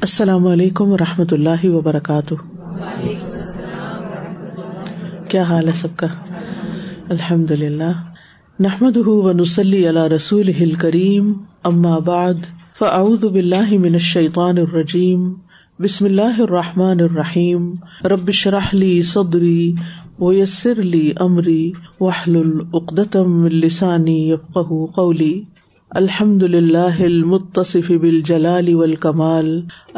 السلام علیکم و رحمۃ اللہ وبرکاتہ۔ کیا حال ہے سب کا؟ الحمد للہ نحمد و نسلی اللہ رسول ہل کریم بعد، فاعوذ باللہ من الشیطان الرجیم۔ بسم اللہ الرحمٰن الرحیم۔ ربش رحلی صدری و یسر علی عمری وحل العقدم السانی قولی۔ الحمد للہ المتصف بالجلال والکمال،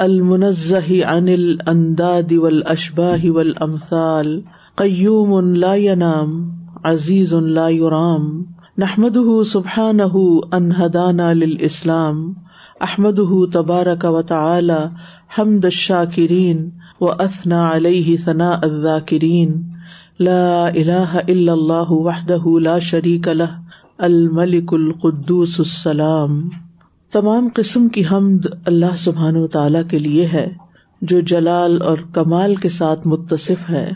المنزہ عن الانداد والاشباہ والامثال قیوم لا ينام عزیز لا يرام نحمده سبحانه ان هدانا للاسلام احمده تبارك وتعالى حمد الشاکرین واثنى عليه ثناء الذاکرین، لا الہ الا اللہ وحدہ لا شریک له الملک القدوس السلام، تمام قسم کی حمد اللہ سبحان و تعالی کے لیے ہے، جو جلال اور کمال کے ساتھ متصف ہے،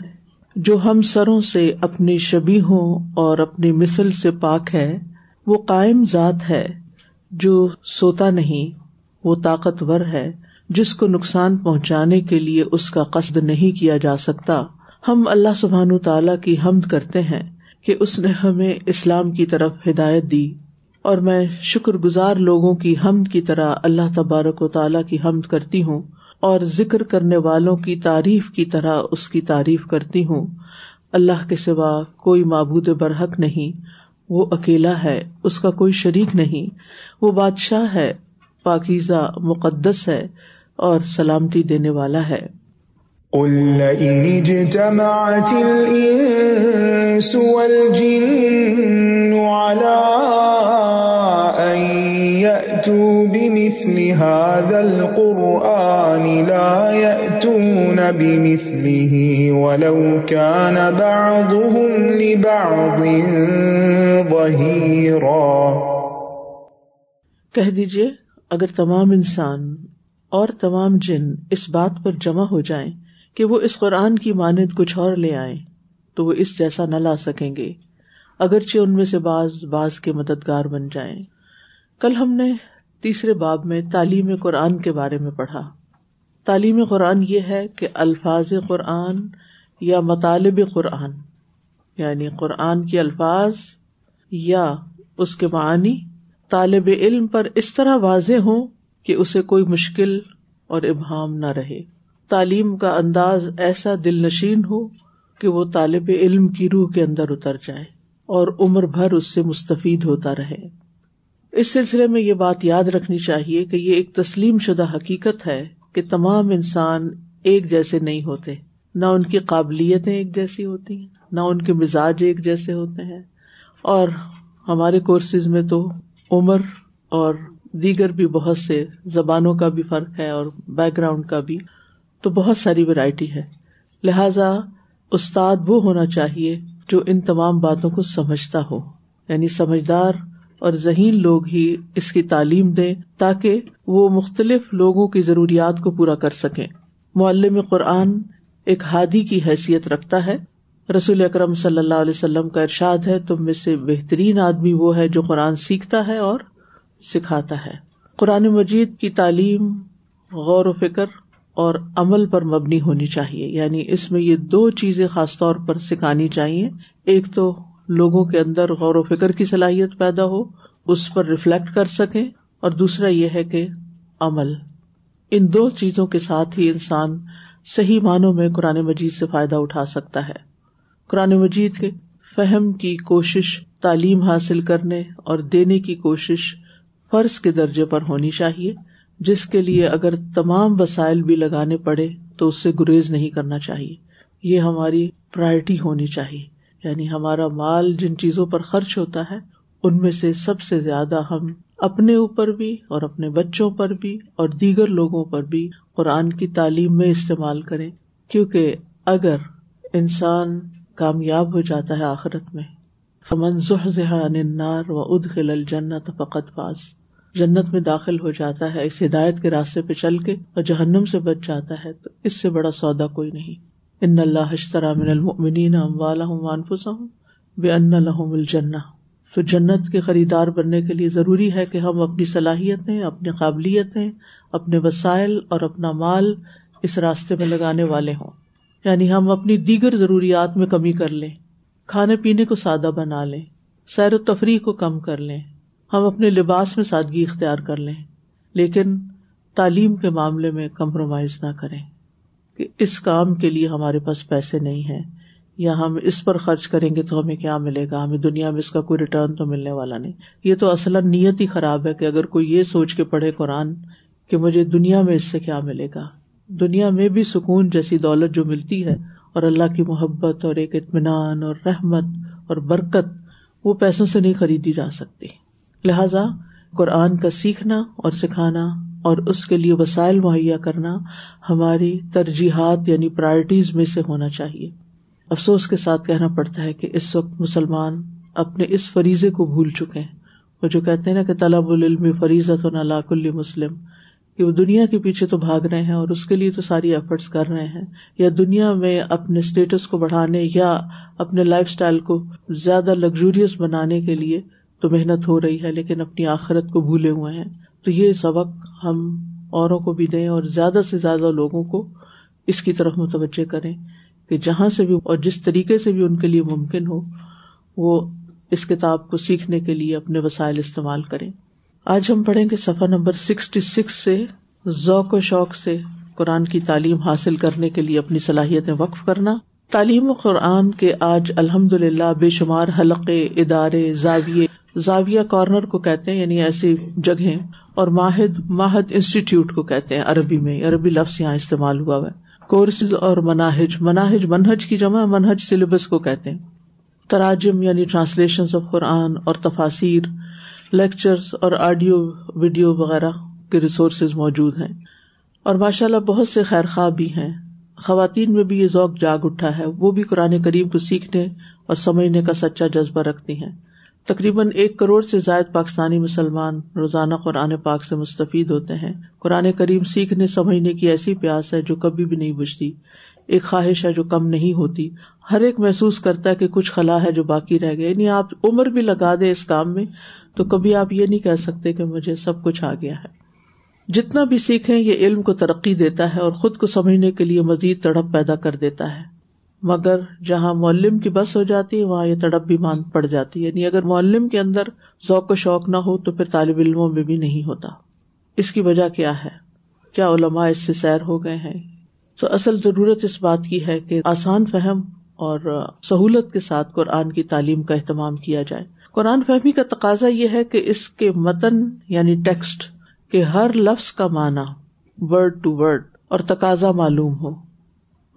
جو ہم سروں سے اپنی شبی ہوں اور اپنی مثل سے پاک ہے، وہ قائم ذات ہے، جو سوتا نہیں، وہ طاقتور ہے، جس کو نقصان پہنچانے کے لیے اس کا قصد نہیں کیا جا سکتا۔ ہم اللہ سبحان تعالی کی حمد کرتے ہیں۔ کہ اس نے ہمیں اسلام کی طرف ہدایت دی اور میں شکر گزار لوگوں کی حمد کی طرح اللہ تبارک و تعالیٰ کی حمد کرتی ہوں اور ذکر کرنے والوں کی تعریف کی طرح اس کی تعریف کرتی ہوں۔ اللہ کے سوا کوئی معبود برحق نہیں، وہ اکیلا ہے، اس کا کوئی شریک نہیں۔ وہ بادشاہ ہے، پاکیزہ، مقدس ہے اور سلامتی دینے والا ہے۔ قل إن اجتمعت الإنس والجن على أن يأتوا بمثل هذا القرآن لا يأتون بمثله ولو كان بعضهم لبعض ظهيرا۔ کہہ دیجیے اگر تمام انسان اور تمام جن اس بات پر جمع ہو جائیں کہ وہ اس قرآن کی مانند کچھ اور لے آئے تو وہ اس جیسا نہ لا سکیں گے، اگرچہ ان میں سے باز باز کے مددگار بن جائیں۔ کل ہم نے تیسرے باب میں تعلیم قرآن کے بارے میں پڑھا۔ تعلیم قرآن یہ ہے کہ الفاظ قرآن یا مطالب قرآن یعنی قرآن کے الفاظ یا اس کے معنی طالب علم پر اس طرح واضح ہوں کہ اسے کوئی مشکل اور ابہام نہ رہے۔ تعلیم کا انداز ایسا دل نشین ہو کہ وہ طالب علم کی روح کے اندر اتر جائے اور عمر بھر اس سے مستفید ہوتا رہے۔ اس سلسلے میں یہ بات یاد رکھنی چاہیے کہ یہ ایک تسلیم شدہ حقیقت ہے کہ تمام انسان ایک جیسے نہیں ہوتے۔ نہ ان کی قابلیتیں ایک جیسی ہوتی ہیں، نہ ان کے مزاج ایک جیسے ہوتے ہیں۔ اور ہمارے کورسز میں تو عمر اور دیگر بھی بہت سے زبانوں کا بھی فرق ہے اور بیک گراؤنڈ کا بھی۔ تو بہت ساری ویرائٹی ہے۔ لہذا استاد وہ ہونا چاہیے جو ان تمام باتوں کو سمجھتا ہو۔ یعنی سمجھدار اور ذہین لوگ ہی اس کی تعلیم دیں تاکہ وہ مختلف لوگوں کی ضروریات کو پورا کر سکیں۔ معلم قرآن ایک ہادی کی حیثیت رکھتا ہے۔ رسول اکرم صلی اللہ علیہ وسلم کا ارشاد ہے، تم میں سے بہترین آدمی وہ ہے جو قرآن سیکھتا ہے اور سکھاتا ہے۔ قرآن مجید کی تعلیم غور و فکر اور عمل پر مبنی ہونی چاہیے۔ یعنی اس میں یہ دو چیزیں خاص طور پر سکھانی چاہیے۔ ایک تو لوگوں کے اندر غور و فکر کی صلاحیت پیدا ہو، اس پر ریفلیکٹ کر سکے اور دوسرا یہ ہے کہ عمل۔ ان دو چیزوں کے ساتھ ہی انسان صحیح معنوں میں قرآن مجید سے فائدہ اٹھا سکتا ہے۔ قرآن مجید کے فہم کی کوشش، تعلیم حاصل کرنے اور دینے کی کوشش فرض کے درجے پر ہونی چاہیے۔ جس کے لیے اگر تمام وسائل بھی لگانے پڑے تو اس سے گریز نہیں کرنا چاہیے۔ یہ ہماری پرائرٹی ہونی چاہیے۔ یعنی ہمارا مال جن چیزوں پر خرچ ہوتا ہے، ان میں سے سب سے زیادہ ہم اپنے اوپر بھی اور اپنے بچوں پر بھی اور دیگر لوگوں پر بھی قرآن کی تعلیم میں استعمال کریں۔ کیونکہ اگر انسان کامیاب ہو جاتا ہے آخرت میں، فمن النار و اد خل جنت فقط پاس جنت میں داخل ہو جاتا ہے، اس ہدایت کے راستے پہ چل کے اور جہنم سے بچ جاتا ہے، تو اس سے بڑا سودا کوئی نہیں۔ ان اللہ من المؤمنین اموالہم وانفسہم بے ان لہم الجنہ۔ تو جنت کے خریدار بننے کے لیے ضروری ہے کہ ہم اپنی صلاحیتیں، اپنی قابلیتیں، اپنے وسائل اور اپنا مال اس راستے میں لگانے والے ہوں۔ یعنی ہم اپنی دیگر ضروریات میں کمی کر لیں، کھانے پینے کو سادہ بنا لیں، سیر و تفریح کو کم کر لیں۔ ہم اپنے لباس میں سادگی اختیار کر لیں، لیکن تعلیم کے معاملے میں کمپرومائز نہ کریں کہ اس کام کے لیے ہمارے پاس پیسے نہیں ہیں، یا ہم اس پر خرچ کریں گے تو ہمیں کیا ملے گا؟ ہمیں دنیا میں اس کا کوئی ریٹرن تو ملنے والا نہیں۔ یہ تو اصل نیت ہی خراب ہے کہ اگر کوئی یہ سوچ کے پڑھے قرآن کہ مجھے دنیا میں اس سے کیا ملے گا؟ دنیا میں بھی سکون جیسی دولت جو ملتی ہے اور اللہ کی محبت اور ایک اطمینان اور رحمت اور برکت وہ پیسوں سے نہیں خریدی جا سکتی۔ لہذا قرآن کا سیکھنا اور سکھانا اور اس کے لیے وسائل مہیا کرنا ہماری ترجیحات یعنی پرائرٹیز میں سے ہونا چاہیے۔ افسوس کے ساتھ کہنا پڑتا ہے کہ اس وقت مسلمان اپنے اس فریضے کو بھول چکے ہیں۔ وہ جو کہتے ہیں نا کہ طلب العلم فریضت و کل مسلم، کہ وہ دنیا کے پیچھے تو بھاگ رہے ہیں اور اس کے لیے تو ساری ایفرٹس کر رہے ہیں۔ یا دنیا میں اپنے اسٹیٹس کو بڑھانے یا اپنے لائف اسٹائل کو زیادہ لگژریس بنانے کے لیے تو محنت ہو رہی ہے لیکن اپنی آخرت کو بھولے ہوئے ہیں۔ تو یہ سبق ہم اوروں کو بھی دیں اور زیادہ سے زیادہ لوگوں کو اس کی طرف متوجہ کریں کہ جہاں سے بھی اور جس طریقے سے بھی ان کے لیے ممکن ہو، وہ اس کتاب کو سیکھنے کے لیے اپنے وسائل استعمال کریں۔ آج ہم پڑھیں گے صفحہ نمبر سکسٹی سکس سے ذوق و شوق سے قرآن کی تعلیم حاصل کرنے کے لیے اپنی صلاحیتیں وقف کرنا۔ تعلیم و قرآن کے آج الحمد للہ بے شمار حلقے، ادارے، زاویے زاویہ کارنر کو کہتے ہیں یعنی ایسی جگہ اور ماہد ماہد انسٹیٹیوٹ کو کہتے ہیں عربی میں، عربی لفظ یہاں استعمال ہوا ہے۔ کورسز اور مناہج مناہج، منہج کی جمع، منہج سلیبس کو کہتے ہیں۔ تراجم یعنی ٹرانسلیشن آف قرآن اور تفاصیر لیکچرز اور آڈیو ویڈیو وغیرہ کے ریسورسز موجود ہیں۔ اور ماشاء اللہ بہت سے خیر خواہ بھی ہیں۔ خواتین میں بھی یہ ذوق جاگ اٹھا ہے۔ وہ بھی قرآن کریم کو سیکھنے اور سمجھنے کا سچا جذبہ رکھتی ہیں۔ تقریباً ایک کروڑ سے زائد پاکستانی مسلمان روزانہ قرآن پاک سے مستفید ہوتے ہیں۔ قرآن کریم سیکھنے سمجھنے کی ایسی پیاس ہے جو کبھی بھی نہیں بجتی ایک خواہش ہے جو کم نہیں ہوتی۔ ہر ایک محسوس کرتا ہے کہ کچھ خلا ہے جو باقی رہ گئے۔ یعنی آپ عمر بھی لگا دے اس کام میں تو کبھی آپ یہ نہیں کہہ سکتے کہ مجھے سب کچھ آ گیا ہے۔ جتنا بھی سیکھیں یہ علم کو ترقی دیتا ہے اور خود کو سمجھنے کے لیے مزید تڑپ پیدا کر دیتا ہے۔ مگر جہاں معلم کی بس ہو جاتی ہے، وہاں یہ تڑپ بھی مان پڑ جاتی ہے۔ یعنی اگر معلم کے اندر ذوق و شوق نہ ہو تو پھر طالب علموں میں بھی نہیں ہوتا۔ اس کی وجہ کیا ہے؟ کیا علماء اس سے سیر ہو گئے ہیں؟ تو اصل ضرورت اس بات کی ہے کہ آسان فہم اور سہولت کے ساتھ قرآن کی تعلیم کا اہتمام کیا جائے۔ قرآن فہمی کا تقاضا یہ ہے کہ اس کے متن یعنی ٹیکسٹ کے ہر لفظ کا معنی ورڈ ٹو ورڈ اور تقاضا معلوم ہو۔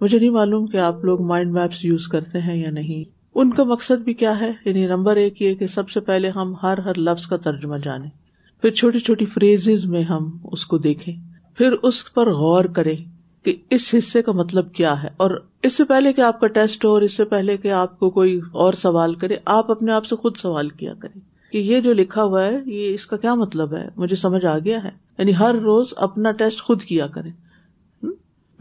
مجھے نہیں معلوم کہ آپ لوگ مائنڈ میپس یوز کرتے ہیں یا نہیں۔ ان کا مقصد بھی کیا ہے؟ یعنی نمبر ایک یہ کہ سب سے پہلے ہم ہر ہر لفظ کا ترجمہ جانیں۔ پھر چھوٹی چھوٹی فریز میں ہم اس کو دیکھیں۔ پھر اس پر غور کریں کہ اس حصے کا مطلب کیا ہے۔ اور اس سے پہلے کہ آپ کا ٹیسٹ ہو اور اس سے پہلے کہ آپ کو کوئی اور سوال کرے، آپ اپنے آپ سے خود سوال کیا کریں کہ یہ جو لکھا ہوا ہے، یہ اس کا کیا مطلب ہے؟ مجھے سمجھ آ گیا ہے۔ یعنی ہر روز اپنا ٹیسٹ خود کیا کریں۔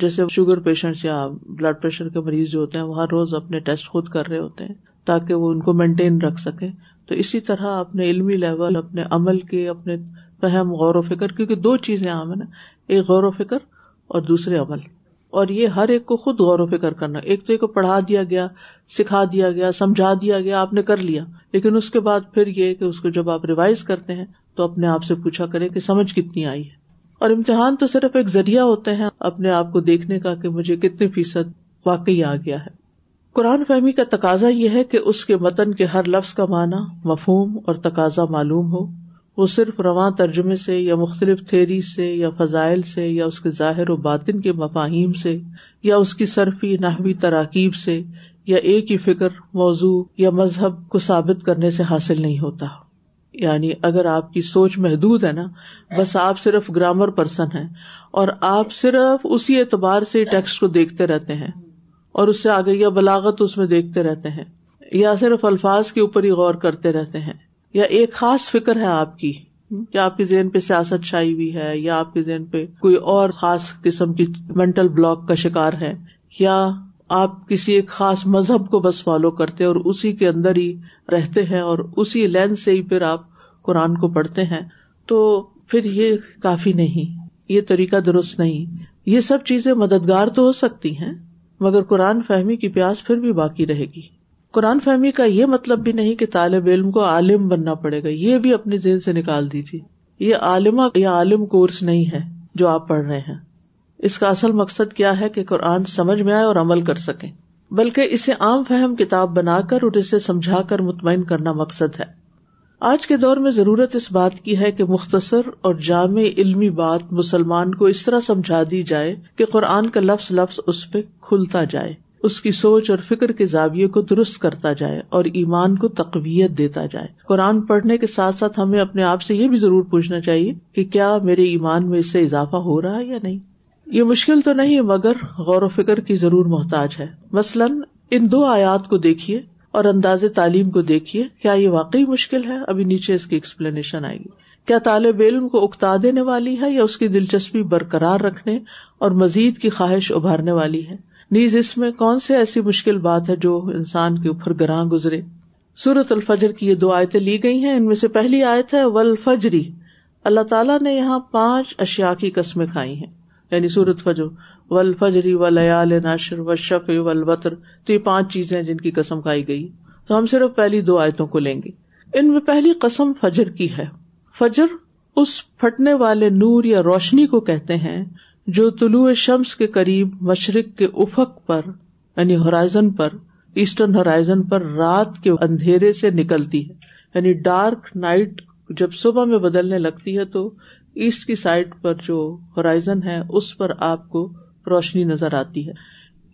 جیسے شوگر پیشنٹس یا بلڈ پریشر کے مریض جو ہوتے ہیں، وہ ہر روز اپنے ٹیسٹ خود کر رہے ہوتے ہیں تاکہ وہ ان کو مینٹین رکھ سکیں۔ تو اسی طرح اپنے علمی لیول، اپنے عمل کے، اپنے فہم، غور و فکر، کیونکہ دو چیزیں عام ہیں نا، ایک غور و فکر اور دوسرے عمل۔ اور یہ ہر ایک کو خود غور و فکر کرنا۔ ایک تو ایک کو پڑھا دیا گیا، سکھا دیا گیا، سمجھا دیا گیا، آپ نے کر لیا۔ لیکن اس کے بعد پھر یہ کہ اس کو جب آپ ریوائز کرتے ہیں تو اپنے آپ سے پوچھا کریں کہ سمجھ کتنی آئی ہے۔ اور امتحان تو صرف ایک ذریعہ ہوتے ہیں اپنے آپ کو دیکھنے کا کہ مجھے کتنے فیصد واقعی آ گیا ہے۔ قرآن فہمی کا تقاضا یہ ہے کہ اس کے متن کے ہر لفظ کا معنی، مفہوم اور تقاضا معلوم ہو۔ وہ صرف رواں ترجمے سے یا مختلف تھیری سے یا فضائل سے یا اس کے ظاہر و باطن کے مفاہیم سے یا اس کی صرفی نحوی تراکیب سے یا ایک ہی فکر، موضوع یا مذہب کو ثابت کرنے سے حاصل نہیں ہوتا۔ یعنی اگر آپ کی سوچ محدود ہے نا، بس آپ صرف گرامر پرسن ہیں اور آپ صرف اسی اعتبار سے ٹیکسٹ کو دیکھتے رہتے ہیں اور اس سے آگے یا بلاغت اس میں دیکھتے رہتے ہیں یا صرف الفاظ کے اوپر ہی غور کرتے رہتے ہیں یا ایک خاص فکر ہے آپ کی یا آپ کے ذہن پہ سیاست چھائی ہوئی ہے یا آپ کے ذہن پہ کوئی اور خاص قسم کی مینٹل بلاک کا شکار ہے یا آپ کسی ایک خاص مذہب کو بس فالو کرتے اور اسی کے اندر ہی رہتے ہیں اور اسی لین سے ہی پھر آپ قرآن کو پڑھتے ہیں، تو پھر یہ کافی نہیں، یہ طریقہ درست نہیں۔ یہ سب چیزیں مددگار تو ہو سکتی ہیں، مگر قرآن فہمی کی پیاس پھر بھی باقی رہے گی۔ قرآن فہمی کا یہ مطلب بھی نہیں کہ طالب علم کو عالم بننا پڑے گا، یہ بھی اپنی ذہن سے نکال دیجیے۔ یہ عالمہ یا عالم کورس نہیں ہے جو آپ پڑھ رہے ہیں۔ اس کا اصل مقصد کیا ہے کہ قرآن سمجھ میں آئے اور عمل کر سکیں بلکہ اسے عام فہم کتاب بنا کر اور اسے سمجھا کر مطمئن کرنا مقصد ہے۔ آج کے دور میں ضرورت اس بات کی ہے کہ مختصر اور جامع علمی بات مسلمان کو اس طرح سمجھا دی جائے کہ قرآن کا لفظ لفظ اس پہ کھلتا جائے، اس کی سوچ اور فکر کے زاویے کو درست کرتا جائے اور ایمان کو تقویت دیتا جائے۔ قرآن پڑھنے کے ساتھ ساتھ ہمیں اپنے آپ سے یہ بھی ضرور پوچھنا چاہیے کہ کیا میرے ایمان میں اس سے اضافہ ہو رہا ہے یا نہیں؟ یہ مشکل تو نہیں، مگر غور و فکر کی ضرور محتاج ہے۔ مثلاً، ان دو آیات کو دیکھیے۔ اور انداز تعلیم کو دیکھیے، کیا یہ واقعی مشکل ہے؟ ابھی نیچے اس کی ایکسپلینیشن آئے گی۔ کیا طالب علم کو اکتا دینے والی ہے یا اس کی دلچسپی برقرار رکھنے اور مزید کی خواہش ابھارنے والی ہے؟ نیز اس میں کون سے ایسی مشکل بات ہے جو انسان کے اوپر گراہ گزرے؟ سورت الفجر کی یہ دو آیتیں لی گئی ہیں۔ ان میں سے پہلی آیت ہے ول فجری اللہ تعالیٰ نے یہاں پانچ اشیا کی قسمیں کھائی ہیں۔ یعنی سورت فجر۔ ول فجری و لیال ناشر و شف ول وطر تو یہ پانچ چیزیں جن کی قسم کھائی گئی۔ تو ہم صرف پہلی دو آیتوں کو لیں گے۔ ان میں پہلی قسم فجر کی ہے۔ فجر اس پھٹنے والے نور یا روشنی کو کہتے ہیں جو طلوع شمس کے قریب مشرق کے افق پر یعنی ہورائزن پر ایسٹرن ہورائزن پر رات کے اندھیرے سے نکلتی ہے۔ یعنی ڈارک نائٹ جب صبح میں بدلنے لگتی ہے تو ایسٹ کی سائڈ پر جو ہورائزن ہے، اس پر آپ کو روشنی نظر آتی ہے۔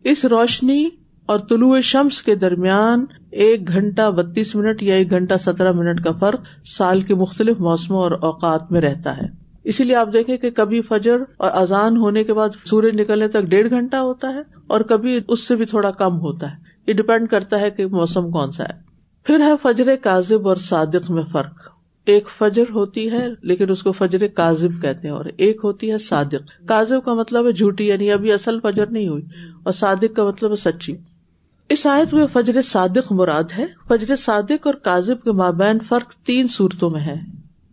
اس روشنی اور طلوع شمس کے درمیان ایک گھنٹہ بتیس منٹ یا ایک گھنٹہ سترہ منٹ کا فرق سال کے مختلف موسموں اور اوقات میں رہتا ہے۔ اسی لیے آپ دیکھیں کہ کبھی فجر اور اذان ہونے کے بعد سورج نکلنے تک ڈیڑھ گھنٹہ ہوتا ہے اور کبھی اس سے بھی تھوڑا کم ہوتا ہے۔ یہ ڈپینڈ کرتا ہے کہ موسم کون سا ہے۔ پھر ہے فجر کاذب اور صادق میں فرق۔ ایک فجر ہوتی ہے، لیکن اس کو فجر کاذب کہتے ہیں، اور ایک ہوتی ہے صادق۔ کاذب کا مطلب ہے جھوٹی یعنی ابھی اصل فجر نہیں ہوئی، اور صادق کا مطلب ہے سچی۔ اس آیت میں فجر صادق مراد ہے۔ فجر صادق اور کاذب کے مابین فرق تین صورتوں میں ہے۔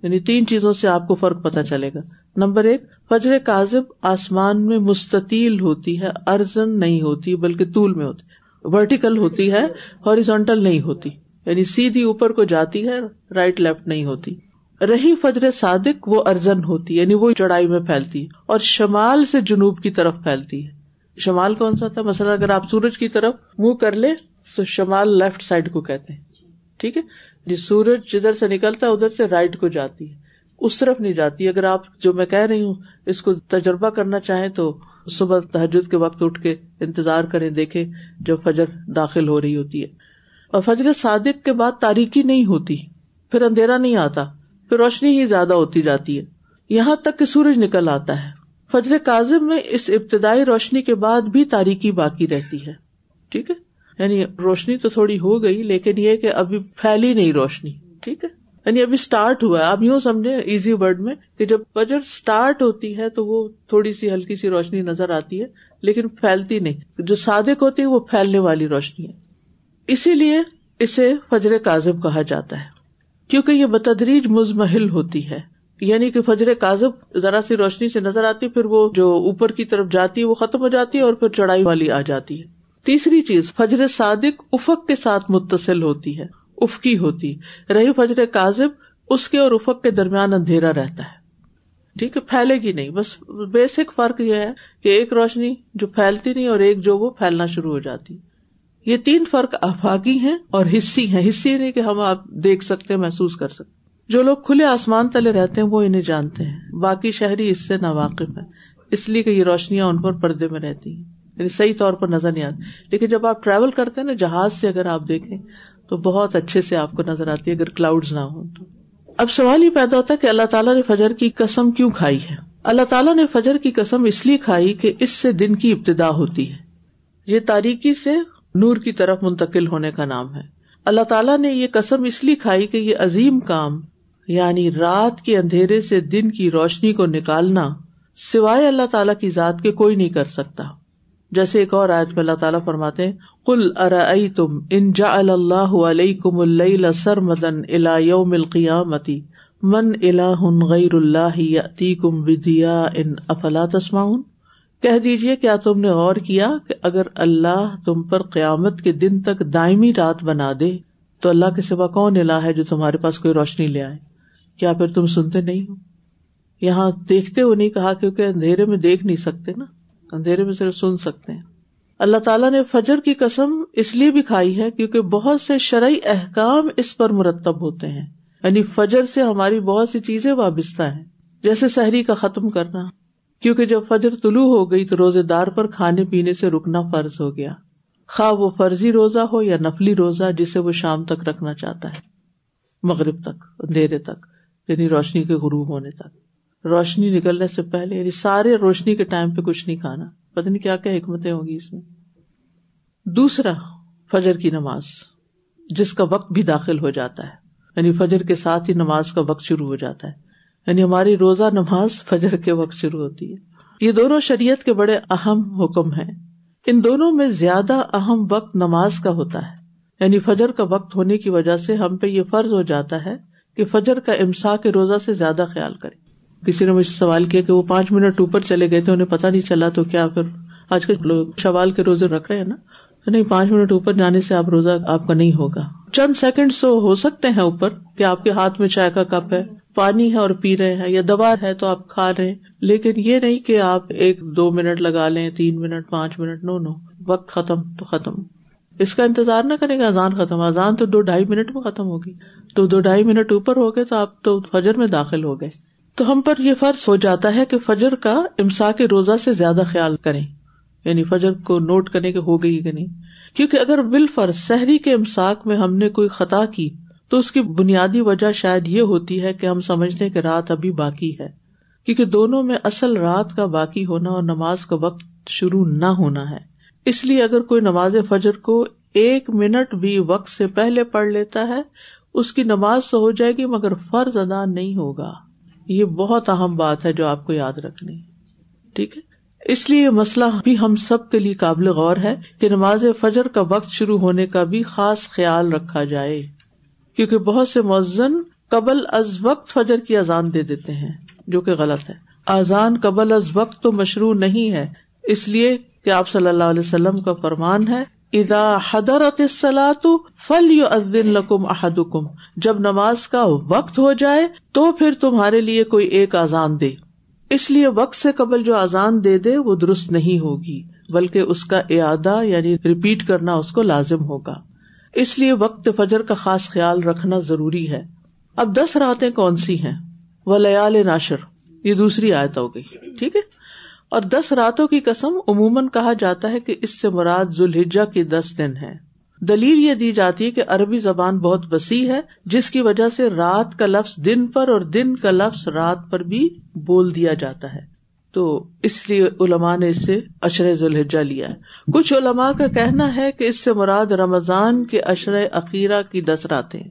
یعنی تین چیزوں سے آپ کو فرق پتا چلے گا۔ نمبر ایک، فجر کاذب آسمان میں مستطیل ہوتی ہے ارزن نہیں ہوتی، بلکہ طول میں ہوتی، ورٹیکل ہوتی ہے، ہاریزونٹل نہیں ہوتی۔ یعنی سیدھی اوپر کو جاتی ہے رائٹ لیفٹ نہیں ہوتی۔ رہی فجر صادق وہ ارزن ہوتی یعنی وہ چڑھائی میں پھیلتی ہے اور شمال سے جنوب کی طرف پھیلتی ہے۔ شمال کون سا تھا؟ مثلاً اگر آپ سورج کی طرف منہ کر لے تو شمال لیفٹ سائڈ کو کہتے ہیں۔ ٹھیک ہے؟ جی سورج جدھر سے نکلتا ہے، ادھر سے رائٹ کو جاتی ہے۔ اس طرف نہیں جاتی۔ اگر آپ، جو میں کہہ رہی ہوں، اس کو تجربہ کرنا چاہیں تو صبح تحجد کے وقت اٹھ کے انتظار کریں دیکھے جب فجر داخل ہو رہی ہوتی ہے۔ اور فجر صادق کے بعد تاریخی نہیں ہوتی، پھر اندھیرا نہیں آتا، پھر روشنی ہی زیادہ ہوتی جاتی ہے۔ یہاں تک کہ سورج نکل آتا ہے۔ فجر کاظم میں اس ابتدائی روشنی کے بعد بھی تاریخی باقی رہتی ہے۔ ٹھیک ہے؟ یعنی روشنی تو تھوڑی ہو گئی، لیکن یہ کہ ابھی پھیلی نہیں روشنی۔ ٹھیک ہے؟ یعنی ابھی اسٹارٹ ہوا ہے۔ آپ یوں سمجھے ایزی ورڈ میں کہ جب بجٹ اسٹارٹ ہوتی ہے تو وہ تھوڑی سی ہلکی سی روشنی نظر آتی ہے، لیکن پھیلتی نہیں۔ جو صادق ہوتی ہے وہ پھیلنے والی روشنی ہے۔ اسی لیے اسے فجر کاذب کہا جاتا ہے، کیونکہ یہ بتدریج مزمحل ہوتی ہے۔ یعنی کہ فجر کاذب ذرا سی روشنی سے نظر آتی، پھر وہ جو اوپر کی طرف جاتی ہے، وہ ختم ہو جاتی ہے اور پھر چڑھائی والی آ جاتی ہے۔ تیسری چیز، فجر صادق افق کے ساتھ متصل ہوتی ہے، افقی ہوتی رہی فجر کاذب، اس کے اور افق کے درمیان اندھیرا رہتا ہے۔ ٹھیک ہے، پھیلے گی نہیں، بس بیسک فرق یہ ہے کہ ایک روشنی جو پھیلتی نہیں اور ایک جو وہ پھیلنا شروع ہو جاتی۔ یہ تین فرق آفاقی ہیں اور حصی ہیں۔ حصی نہیں کہ ہم آپ دیکھ سکتے، محسوس کر سکتے۔ جو لوگ کھلے آسمان تلے رہتے ہیں، وہ انہیں جانتے ہیں۔ باقی شہری اس سے ناواقف ہے اس لیے کہ یہ روشنیاں ان پر پردے میں رہتی ہیں۔ یعنی صحیح طور پر نظر نہیں آتی۔ لیکن جب آپ ٹریول کرتے ہیں نا، جہاز سے اگر آپ دیکھیں، تو بہت اچھے سے آپ کو نظر آتی ہے، اگر کلاؤڈ نہ ہو تو۔ اب سوال یہ پیدا ہوتا ہے کہ اللہ تعالیٰ نے فجر کی قسم کیوں کھائی ہے؟ اللہ تعالیٰ نے فجر کی قسم اس لیے کھائی کہ اس سے دن کی ابتدا ہوتی ہے۔ یہ تاریخی سے نور کی طرف منتقل ہونے کا نام ہے۔ اللہ تعالیٰ نے یہ قسم اس لیے کھائی کہ یہ عظیم کام یعنی رات کے اندھیرے سے دن کی روشنی کو نکالنا، سوائے اللہ تعالی کی ذات کے کوئی نہیں کر سکتا۔ جیسے ایک اور آیت میں اللہ تعالیٰ فرماتے ہیں کل ارا تم ان جا اللہ علیہ کم اللہ سر مدن الا یوم القیامتی من اللہ غیر اللہ تی کم ودیا ان افلا تسماؤن کہہ دیجیے کیا تم نے غور کیا کہ اگر اللہ تم پر قیامت کے دن تک دائمی رات بنا دے، تو اللہ کے سوا کون الہ ہے جو تمہارے پاس کوئی روشنی لے آئے؟ کیا پھر تم سنتے نہیں ہو؟ یہاں دیکھتے ہو نہیں کہا کیونکہ اندھیرے میں دیکھ نہیں سکتے نا، اندھیرے میں صرف سن سکتے ہیں۔ اللہ تعالیٰ نے فجر کی قسم اس لیے بھی کھائی ہے کیونکہ بہت سے شرعی احکام اس پر مرتب ہوتے ہیں۔ یعنی فجر سے ہماری بہت سی چیزیں وابستہ ہیں، جیسے سحری کا ختم کرنا۔ کیونکہ جب فجر طلوع ہو گئی تو روزے دار پر کھانے پینے سے رکنا فرض ہو گیا۔ خواہ وہ فرضی روزہ ہو یا نفلی روزہ جسے وہ شام تک رکھنا چاہتا ہے، مغرب تک، اندھیرے تک یعنی روشنی کے غروب ہونے تک۔ روشنی نکلنے سے پہلے یعنی سارے روشنی کے ٹائم پہ کچھ نہیں کھانا۔ پتہ نہیں کیا کیا حکمتیں ہوں گی اس میں۔ دوسرا، فجر کی نماز، جس کا وقت بھی داخل ہو جاتا ہے۔ یعنی فجر کے ساتھ ہی نماز کا وقت شروع ہو جاتا ہے۔ یعنی ہماری روزہ نماز فجر کے وقت شروع ہوتی ہے۔ یہ دونوں شریعت کے بڑے اہم حکم ہیں۔ ان دونوں میں زیادہ اہم وقت نماز کا ہوتا ہے۔ یعنی فجر کا وقت ہونے کی وجہ سے ہم پہ یہ فرض ہو جاتا ہے کہ فجر کا امسا کے روزہ سے زیادہ خیال کرے کسی نے مجھ سے سوال کیا کہ وہ پانچ منٹ اوپر چلے گئے تھے، انہیں پتا نہیں چلا تو کیا پھر آج کل لوگ شوال کے روزے رکھ رہے ہیں نا؟ نہیں، پانچ منٹ اوپر جانے سے آپ روزہ آپ کا نہیں ہوگا۔ چند سیکنڈ تو ہو سکتے ہیں اوپر کہ آپ کے ہاتھ میں چائے کا کپ ہے، پانی ہے اور پی رہے ہیں یا دوا ہے تو آپ کھا رہے ہیں۔ لیکن یہ نہیں کہ آپ ایک دو منٹ لگا لیں، تین منٹ، پانچ منٹ، نو نو، وقت ختم تو ختم۔ اس کا انتظار نہ کریں گے، اذان ختم۔ اذان تو دو ڈھائی منٹ میں ختم ہوگی۔ تو دو ڈھائی منٹ اوپر ہو گئے تو آپ تو فجر میں داخل ہو گئے۔ تو ہم پر یہ فرض ہو جاتا ہے کہ فجر کا امسا کے روزہ سے زیادہ خیال کریں۔ یعنی فجر کو نوٹ کرنے کے ہو گئی کہ نہیں۔ کیونکہ اگر بال فرض سحری کے امساک میں ہم نے کوئی خطا کی، تو اس کی بنیادی وجہ شاید یہ ہوتی ہے کہ ہم سمجھتے کہ رات ابھی باقی ہے۔ کیونکہ دونوں میں اصل رات کا باقی ہونا اور نماز کا وقت شروع نہ ہونا ہے۔ اس لیے اگر کوئی نماز فجر کو ایک منٹ بھی وقت سے پہلے پڑھ لیتا ہے، اس کی نماز تو ہو جائے گی مگر فرض ادا نہیں ہوگا۔ یہ بہت اہم بات ہے جو آپ کو یاد رکھنی۔ ٹھیک ہے؟ اس لیے یہ مسئلہ بھی ہم سب کے لیے قابل غور ہے کہ نماز فجر کا وقت شروع ہونے کا بھی خاص خیال رکھا جائے، کیونکہ بہت سے مؤذن قبل از وقت فجر کی اذان دے دیتے ہیں، جو کہ غلط ہے۔ اذان قبل از وقت تو مشروع نہیں ہے، اس لیے کہ آپ صلی اللہ علیہ وسلم کا فرمان ہے ادا حدرت تو فل یو ادین لکم احدکم۔ جب نماز کا وقت ہو جائے تو پھر تمہارے لیے کوئی ایک آزان دے۔ اس لیے وقت سے قبل جو آزان دے دے، وہ درست نہیں ہوگی، بلکہ اس کا اعادہ یعنی ریپیٹ کرنا اس کو لازم ہوگا۔ اس لیے وقت فجر کا خاص خیال رکھنا ضروری ہے۔ اب دس راتیں کون سی ہیں؟ وہ لیال ناشر۔ یہ دوسری آیت ہو گئی۔ ٹھیک ہے؟ اور دس راتوں کی قسم عموماً کہا جاتا ہے کہ اس سے مراد ذوالحجہ کی دس دن ہے دلیل یہ دی جاتی ہے کہ عربی زبان بہت وسیع ہے، جس کی وجہ سے رات کا لفظ دن پر اور دن کا لفظ رات پر بھی بول دیا جاتا ہے۔ تو اس لیے علماء نے اس سے اشر ذوالحجہ لیا ہے۔ کچھ علماء کا کہنا ہے کہ اس سے مراد رمضان کے اشر عقیرہ کی دس راتیں۔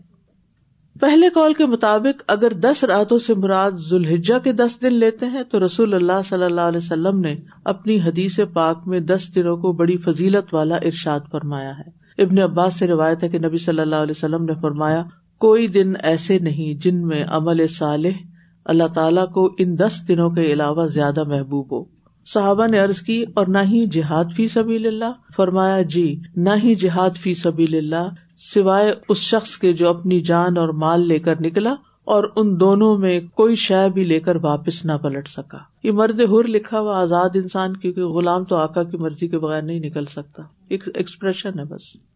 پہلے کال کے مطابق اگر دس راتوں سے مراد ذوالحجہ کے دس دن لیتے ہیں، تو رسول اللہ صلی اللہ علیہ وسلم نے اپنی حدیث پاک میں دس دنوں کو بڑی فضیلت والا ارشاد فرمایا ہے۔ ابن عباس سے روایت ہے کہ نبی صلی اللہ علیہ وسلم نے فرمایا، کوئی دن ایسے نہیں جن میں عمل صالح اللہ تعالیٰ کو ان دس دنوں کے علاوہ زیادہ محبوب ہو۔ صحابہ نے عرض کی، اور نہ ہی جہاد فی سبیل اللہ؟ فرمایا جی نہ ہی جہاد فی سبیل اللہ، سوائے اس شخص کے جو اپنی جان اور مال لے کر نکلا اور ان دونوں میں کوئی شے بھی لے کر واپس نہ پلٹ سکا۔ یہ مرد ہر لکھا ہوا آزاد انسان، کیونکہ غلام تو آکا کی مرضی کے بغیر نہیں نکل سکتا۔ ایک ایکسپریشن ہے بس۔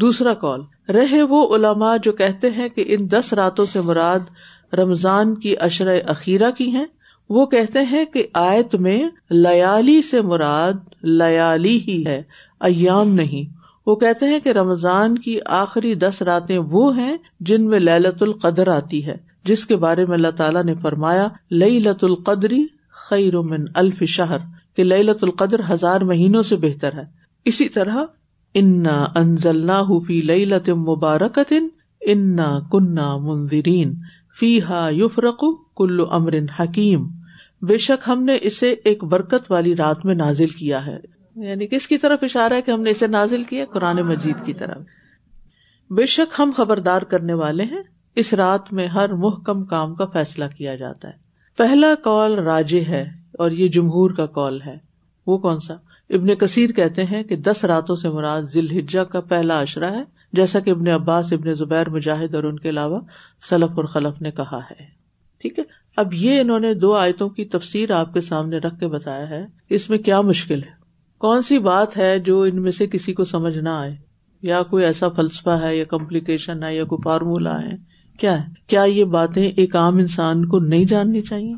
دوسرا کال رہے وہ علماء جو کہتے ہیں کہ ان دس راتوں سے مراد رمضان کی اشرۂ اخیرہ کی ہیں، وہ کہتے ہیں کہ آیت میں لیالی سے مراد لیالی ہی ہے، ایام نہیں۔ وہ کہتے ہیں کہ رمضان کی آخری دس راتیں وہ ہیں جن میں للت القدر آتی ہے، جس کے بارے میں اللہ تعالیٰ نے فرمایا لئی لت القدری خیر من الف شہر، کہ لئی لت القدر ہزار مہینوں سے بہتر ہے۔ اسی طرح انا انزلنا فی لئی لت مبارکت انا کنہ منظرین فی ہا یفرق کلو امر حکیم بے شک ہم نے اسے ایک برکت والی رات میں نازل کیا ہے۔ یعنی کس کی طرف اشارہ ہے کہ ہم نے اسے نازل کیا؟ قرآن مجید کی طرف۔ بے شک ہم خبردار کرنے والے ہیں۔ اس رات میں ہر محکم کام کا فیصلہ کیا جاتا ہے۔ پہلا کال راج ہے اور یہ جمہور کا کال ہے۔ وہ کون سا؟ ابن کثیر کہتے ہیں کہ دس راتوں سے مراد ذیل ہجا کا پہلا اشرا ہے، جیسا کہ ابن عباس، ابن زبیر، مجاہد اور ان کے علاوہ سلف اور خلف نے کہا ہے۔ ٹھیک ہے؟ اب یہ انہوں نے دو آیتوں کی تفسیر آپ کے سامنے رکھ کے بتایا ہے۔ اس میں کیا مشکل ہے؟ کون سی بات ہے جو ان میں سے کسی کو سمجھ نہ آئے؟ یا کوئی ایسا فلسفہ ہے یا کمپلیکیشن ہے یا کوئی فارمولا ہے؟ کیا ہے؟ کیا یہ باتیں ایک عام انسان کو نہیں جاننی چاہیے؟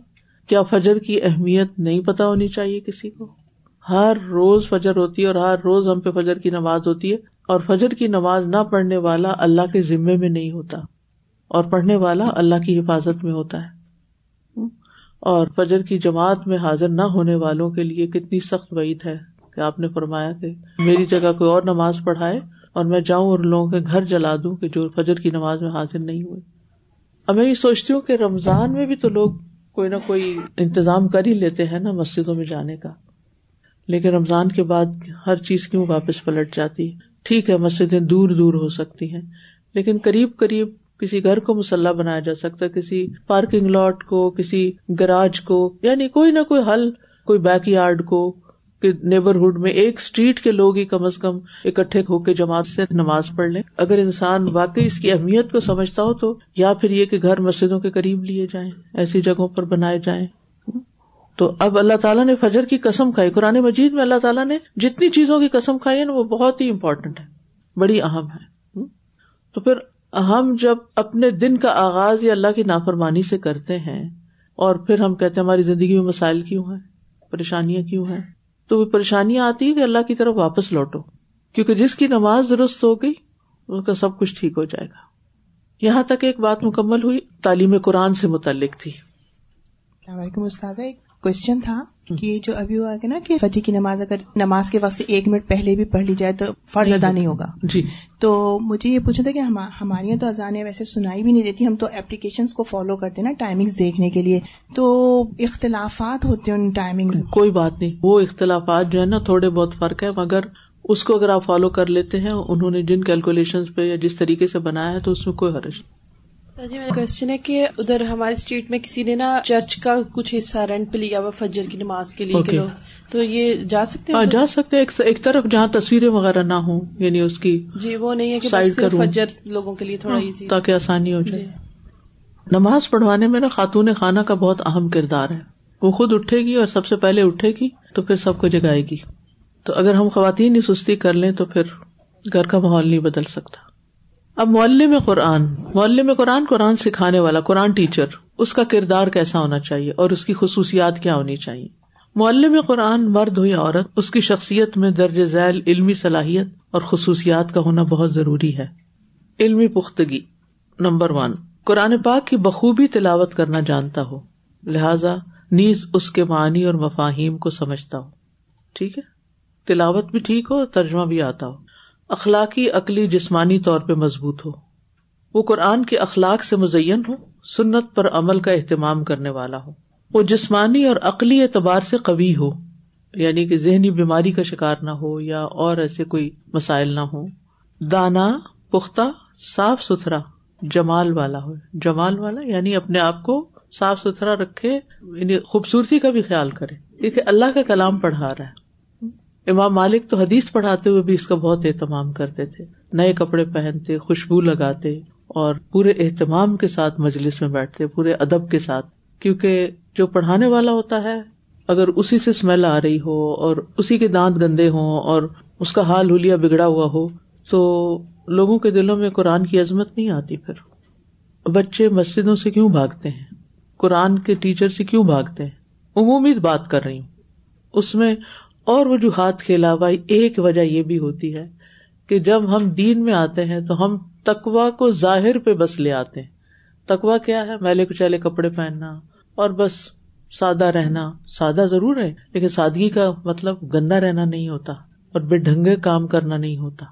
کیا فجر کی اہمیت نہیں پتا ہونی چاہیے کسی کو؟ ہر روز فجر ہوتی ہے اور ہر روز ہم پہ فجر کی نماز ہوتی ہے اور فجر کی نماز نہ پڑھنے والا اللہ کے ذمے میں نہیں ہوتا اور پڑھنے والا اللہ کی حفاظت میں ہوتا ہے۔ اور فجر کی جماعت میں حاضر نہ ہونے والوں کے لیے کتنی سخت وعید ہے کہ آپ نے فرمایا کہ میری جگہ کوئی اور نماز پڑھائے اور میں جاؤں اور لوگوں کے گھر جلا دوں کہ جو فجر کی نماز میں حاضر نہیں ہوئے۔ اب میں یہ سوچتی ہوں کہ رمضان میں بھی تو لوگ کوئی نہ کوئی انتظام کر ہی لیتے ہیں نا مسجدوں میں جانے کا۔ لیکن رمضان کے بعد ہر چیز کیوں واپس پلٹ جاتی؟ ٹھیک ہے، مسجدیں دور دور ہو سکتی ہیں، لیکن قریب قریب کسی گھر کو مسلح بنایا جا سکتا ہے کسی پارکنگ لاٹ کو، کسی گراج کو یعنی کوئی نہ کوئی حل، کوئی بیک یارڈ کو نیبرہڈ میں ایک اسٹریٹ کے لوگ ہی کم از کم اکٹھے ہو کے جماعت سے نماز پڑھ لیں۔ اگر انسان واقعی اس کی اہمیت کو سمجھتا ہو تو، یا پھر یہ کہ گھر مسجدوں کے قریب لیے جائیں، ایسی جگہوں پر بنائے جائیں۔ تو اب اللہ تعالیٰ نے فجر کی قسم کھائی۔ قرآن مجید میں اللہ تعالیٰ نے جتنی چیزوں کی قسم کھائی ہے نا وہ بہت ہی امپورٹنٹ ہے بڑی اہم ہے تو پھر ہم جب اپنے دن کا آغاز یا اللہ کی نافرمانی سے کرتے ہیں اور پھر ہم کہتے ہیں ہماری زندگی میں مسائل کیوں ہیں؟ پریشانیاں کیوں ہیں؟ تو وہ پریشانیاں آتی ہے کہ اللہ کی طرف واپس لوٹو۔ کیونکہ جس کی نماز درست ہو گئی اس کا سب کچھ ٹھیک ہو جائے گا۔ یہاں تک ایک بات مکمل ہوئی، تعلیم قرآن سے متعلق تھی۔ السلام علیکم استاد ایک کوشچن تھا کہ جو ابھی ہوا کہ نا کہ فجر کی نماز اگر نماز کے وقت سے ایک منٹ پہلے بھی پڑھ لی جائے تو فرض ادا نہیں ہوگا۔ جی۔ تو مجھے یہ پوچھنا تھا کہ ہماری یہاں تو اذانیں ویسے سنائی بھی نہیں دیتی ہم تو اپلیکیشن کو فالو کرتے نا ٹائمنگز دیکھنے کے لیے۔ تو اختلافات ہوتے ہیں ان ٹائمنگ کوئی بات نہیں وہ اختلافات جو ہے نا تھوڑے بہت فرق ہے مگر اس کو اگر آپ فالو کر لیتے ہیں انہوں نے جن کیلکولیشن پہ یا جس طریقے سے بنایا ہے تو اس میں کوئی حرج نہیں۔ جی میرا کوشچن ہے کہ ادھر ہمارے اسٹریٹ میں کسی نے نا چرچ کا کچھ حصہ رینٹ پہ لیا ہوا فجر کی نماز کے لیے تو یہ جا سکتے ہیں ہاں، جا سکتے ایک طرف جہاں تصویریں وغیرہ نہ ہوں یعنی اس کی جی وہ نہیں ہے کہ فجر لوگوں کے لیے تھوڑا ایزی ہاں، تاکہ آسانی ہو جائے۔ جی۔ نماز پڑھوانے میں نا خاتون خانہ کا بہت اہم کردار ہے۔ وہ خود اٹھے گی اور سب سے پہلے اٹھے گی تو پھر سب کو جگائے گی۔ تو اگر ہم خواتین ہی سستی کر لیں تو پھر گھر کا ماحول نہیں بدل سکتا۔ اب معلم قرآن معلم قرآن قرآن سکھانے والا، قرآن ٹیچر، اس کا کردار کیسا ہونا چاہیے اور اس کی خصوصیات کیا ہونی چاہیے؟ معلم قرآن مرد ہو یا عورت، اس کی شخصیت میں درج ذیل علمی صلاحیت اور خصوصیات کا ہونا بہت ضروری ہے۔ علمی پختگی، نمبر ون، قرآن پاک کی بخوبی تلاوت کرنا جانتا ہو، لہذا نیز اس کے معنی اور مفاہیم کو سمجھتا ہو۔ ٹھیک ہے؟ تلاوت بھی ٹھیک ہو ترجمہ بھی آتا ہو۔ اخلاقی عقلی جسمانی طور پہ مضبوط ہو۔ وہ قرآن کے اخلاق سے مزین ہو، سنت پر عمل کا اہتمام کرنے والا ہو۔ وہ جسمانی اور عقلی اعتبار سے قوی ہو یعنی کہ ذہنی بیماری کا شکار نہ ہو یا اور ایسے کوئی مسائل نہ ہو دانا، پختہ، صاف ستھرا، جمال والا ہو۔ جمال والا یعنی اپنے آپ کو صاف ستھرا رکھے یعنی خوبصورتی کا بھی خیال کرے۔ کیونکہ اللہ کا کلام پڑھا رہا ہے۔ امام مالک تو حدیث پڑھاتے ہوئے بھی اس کا بہت اہتمام کرتے تھے۔ نئے کپڑے پہنتے، خوشبو لگاتے اور پورے اہتمام کے ساتھ مجلس میں بیٹھتے، پورے ادب کے ساتھ۔ کیونکہ جو پڑھانے والا ہوتا ہے، اگر اسی سے اسمیل آ رہی ہو اور اسی کے دانت گندے ہوں اور اس کا حال ہولیا بگڑا ہوا ہو، تو لوگوں کے دلوں میں قرآن کی عظمت نہیں آتی پھر۔ بچے مسجدوں سے کیوں بھاگتے ہیں؟ قرآن کے ٹیچر سے کیوں بھاگتے ہیں؟ عمومی بات کر رہی ہوں۔ اس میں اور وجوہات کے علاوہ ایک وجہ یہ بھی ہوتی ہے کہ جب ہم دین میں آتے ہیں تو ہم تکوا کو ظاہر پہ بس لے آتے ہیں۔ تکوا کیا ہے؟ میلے کچیلے کپڑے پہننا اور بس سادہ رہنا۔ سادہ ضرور ہے، لیکن سادگی کا مطلب گندا رہنا نہیں ہوتا اور بے ڈھنگے کام کرنا نہیں ہوتا۔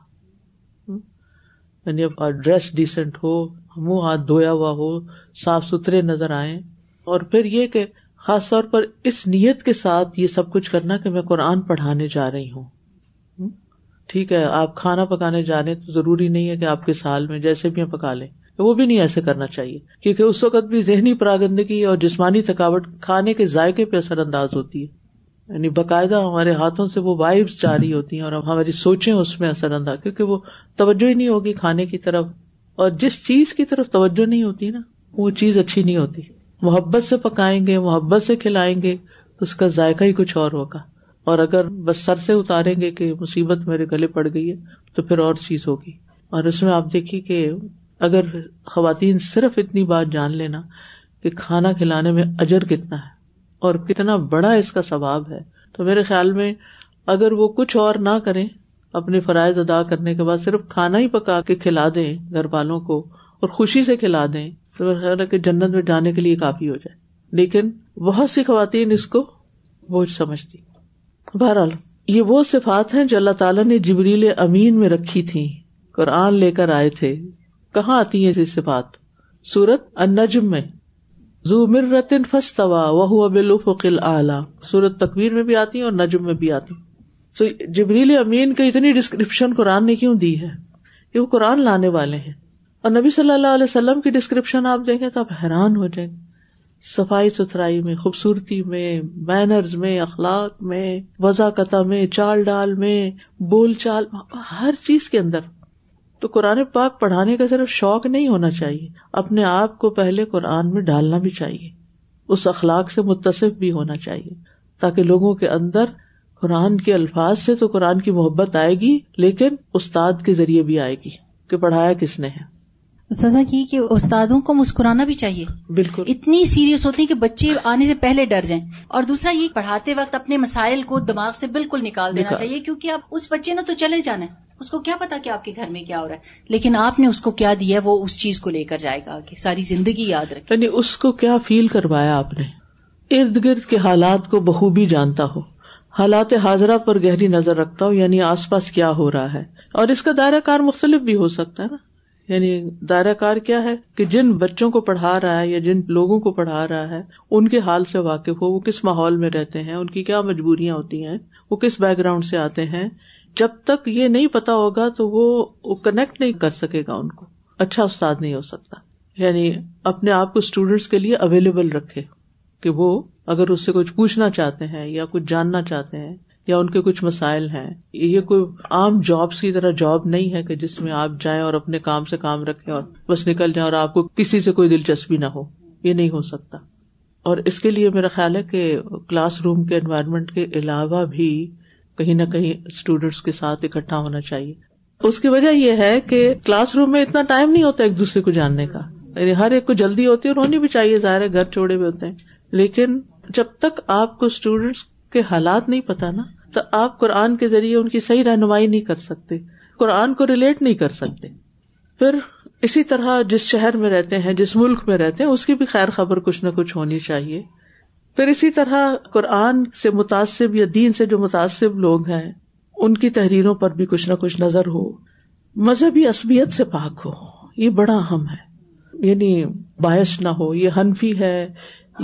یعنی ڈریس ڈیسنٹ ہو، منہ ہاتھ دھویا ہوا ہو، صاف ستھرے نظر آئے اور پھر یہ کہ خاص طور پر اس نیت کے ساتھ یہ سب کچھ کرنا کہ میں قرآن پڑھانے جا رہی ہوں۔ ٹھیک ہے، آپ کھانا پکانے جانے تو ضروری نہیں ہے کہ آپ کے سال میں جیسے بھی پکا لیں۔ وہ بھی نہیں ایسے کرنا چاہیے، کیونکہ اس وقت بھی ذہنی پراگندگی اور جسمانی تھکاوٹ کھانے کے ذائقے پہ اثر انداز ہوتی ہے۔ یعنی باقاعدہ ہمارے ہاتھوں سے وہ وائبس جاری ہوتی ہیں اور ہماری سوچیں اس میں اثر انداز، کیونکہ وہ توجہ ہی نہیں ہوگی کھانے کی طرف۔ اور جس چیز کی طرف توجہ نہیں ہوتی نا، وہ چیز اچھی نہیں ہوتی۔ محبت سے پکائیں گے، محبت سے کھلائیں گے، تو اس کا ذائقہ ہی کچھ اور ہوگا۔ اور اگر بس سر سے اتاریں گے کہ مصیبت میرے گلے پڑ گئی ہے، تو پھر اور چیز ہوگی۔ اور اس میں آپ دیکھیے کہ اگر خواتین صرف اتنی بات جان لینا کہ کھانا کھلانے میں اجر کتنا ہے اور کتنا بڑا اس کا ثواب ہے، تو میرے خیال میں اگر وہ کچھ اور نہ کریں، اپنے فرائض ادا کرنے کے بعد صرف کھانا ہی پکا کے کھلا دیں گھر والوں کو اور خوشی سے کھلا دیں تو ہے کہ جنت میں جانے کے لیے کافی ہو جائے۔ لیکن بہت سی خواتین اس کو بوجھ سمجھتی۔ بہرحال، یہ وہ صفات ہیں جو اللہ تعالیٰ نے جبریل امین میں رکھی تھی قرآن لے کر آئے تھے۔ کہاں آتی ہیں یہ صفات؟ سورت النجم میں۔ زو مرتن فستوا وہ بالفقل اعلی سورت تقویر میں بھی آتی ہیں اور نجم میں بھی آتی تو جبریل امین کا اتنی ڈسکرپشن قرآن نے کیوں دی ہے؟ کہ وہ قرآن لانے والے ہیں۔ اور نبی صلی اللہ علیہ وسلم کی ڈسکرپشن آپ دیکھیں تو آپ حیران ہو جائیں گے۔ صفائی ستھرائی میں، خوبصورتی میں مینرز میں، اخلاق میں وضاقت میں، چال ڈال میں، بول چال، ہر چیز کے اندر۔ تو قرآن پاک پڑھانے کا صرف شوق نہیں ہونا چاہیے، اپنے آپ کو پہلے قرآن میں ڈالنا بھی چاہیے۔ اس اخلاق سے متصف بھی ہونا چاہیے، تاکہ لوگوں کے اندر قرآن کے الفاظ سے تو قرآن کی محبت آئے گی، لیکن استاد کے ذریعے بھی آئے گی کہ پڑھایا کس نے ہے۔ سزا کی کہ استادوں کو مسکرانا بھی چاہیے۔ بالکل۔ اتنی سیریس ہوتی ہے کہ بچے آنے سے پہلے ڈر جائیں۔ اور دوسرا یہ پڑھاتے وقت اپنے مسائل کو دماغ سے بالکل نکال دینا چاہیے کیونکہ آپ اس بچے نے تو چلے جانا ہے۔ اس کو کیا پتا کہ آپ کے گھر میں کیا ہو رہا ہے۔ لیکن آپ نے اس کو کیا دیا وہ اس چیز کو لے کر جائے گا کہ ساری زندگی یاد رکھے یعنی اس کو کیا فیل کروایا آپ نے؟ ارد گرد کے حالات کو بخوبی جانتا ہو۔ حالات حاضرہ پر گہری نظر رکھتا ہو یعنی آس پاس کیا ہو رہا ہے۔ اور اس کا دائرہ کار مختلف بھی ہو سکتا ہے نا۔ یعنی دائرہ کار کیا ہے کہ جن بچوں کو پڑھا رہا ہے یا جن لوگوں کو پڑھا رہا ہے، ان کے حال سے واقف ہو، وہ کس ماحول میں رہتے ہیں، ان کی کیا مجبوریاں ہوتی ہیں، وہ کس بیک گراؤنڈ سے آتے ہیں؟ جب تک یہ نہیں پتا ہوگا تو وہ کنیکٹ نہیں کر سکے گا ان کو۔ اچھا استاد نہیں ہو سکتا۔ یعنی اپنے آپ کو اسٹوڈینٹس کے لیے اویلیبل رکھے کہ وہ اگر اس سے کچھ پوچھنا چاہتے ہیں یا کچھ جاننا چاہتے ہیں یا ان کے کچھ مسائل ہیں۔ یہ کوئی عام جابس کی طرح جاب نہیں ہے کہ جس میں آپ جائیں اور اپنے کام سے کام رکھیں اور بس نکل جائیں اور آپ کو کسی سے کوئی دلچسپی نہ ہو۔ یہ نہیں ہو سکتا۔ اور اس کے لیے میرا خیال ہے کہ کلاس روم کے انوائرمنٹ کے علاوہ بھی کہیں نہ کہیں اسٹوڈینٹس کے ساتھ اکٹھا ہونا چاہیے۔ اس کی وجہ یہ ہے کہ کلاس روم میں اتنا ٹائم نہیں ہوتا ایک دوسرے کو جاننے کا۔ یعنی ہر ایک کو جلدی ہوتی ہے اور ہونی بھی چاہیے، ظاہر ہے گھر چھوڑے ہوئے ہوتے ہیں۔ لیکن جب تک آپ کو اسٹوڈینٹس کے حالات نہیں پتا نا تو آپ قرآن کے ذریعے ان کی صحیح رہنمائی نہیں کر سکتے، قرآن کو ریلیٹ نہیں کر سکتے۔ پھر اسی طرح جس شہر میں رہتے ہیں، جس ملک میں رہتے ہیں، اس کی بھی خیر خبر کچھ نہ کچھ ہونی چاہیے۔ پھر اسی طرح قرآن سے متاثر یا دین سے جو متاثر لوگ ہیں، ان کی تحریروں پر بھی کچھ نہ کچھ نظر ہو۔ مذہبی عصبیت سے پاک ہو۔ یہ بڑا اہم ہے۔ یعنی باعث نہ ہو، یہ حنفی ہے،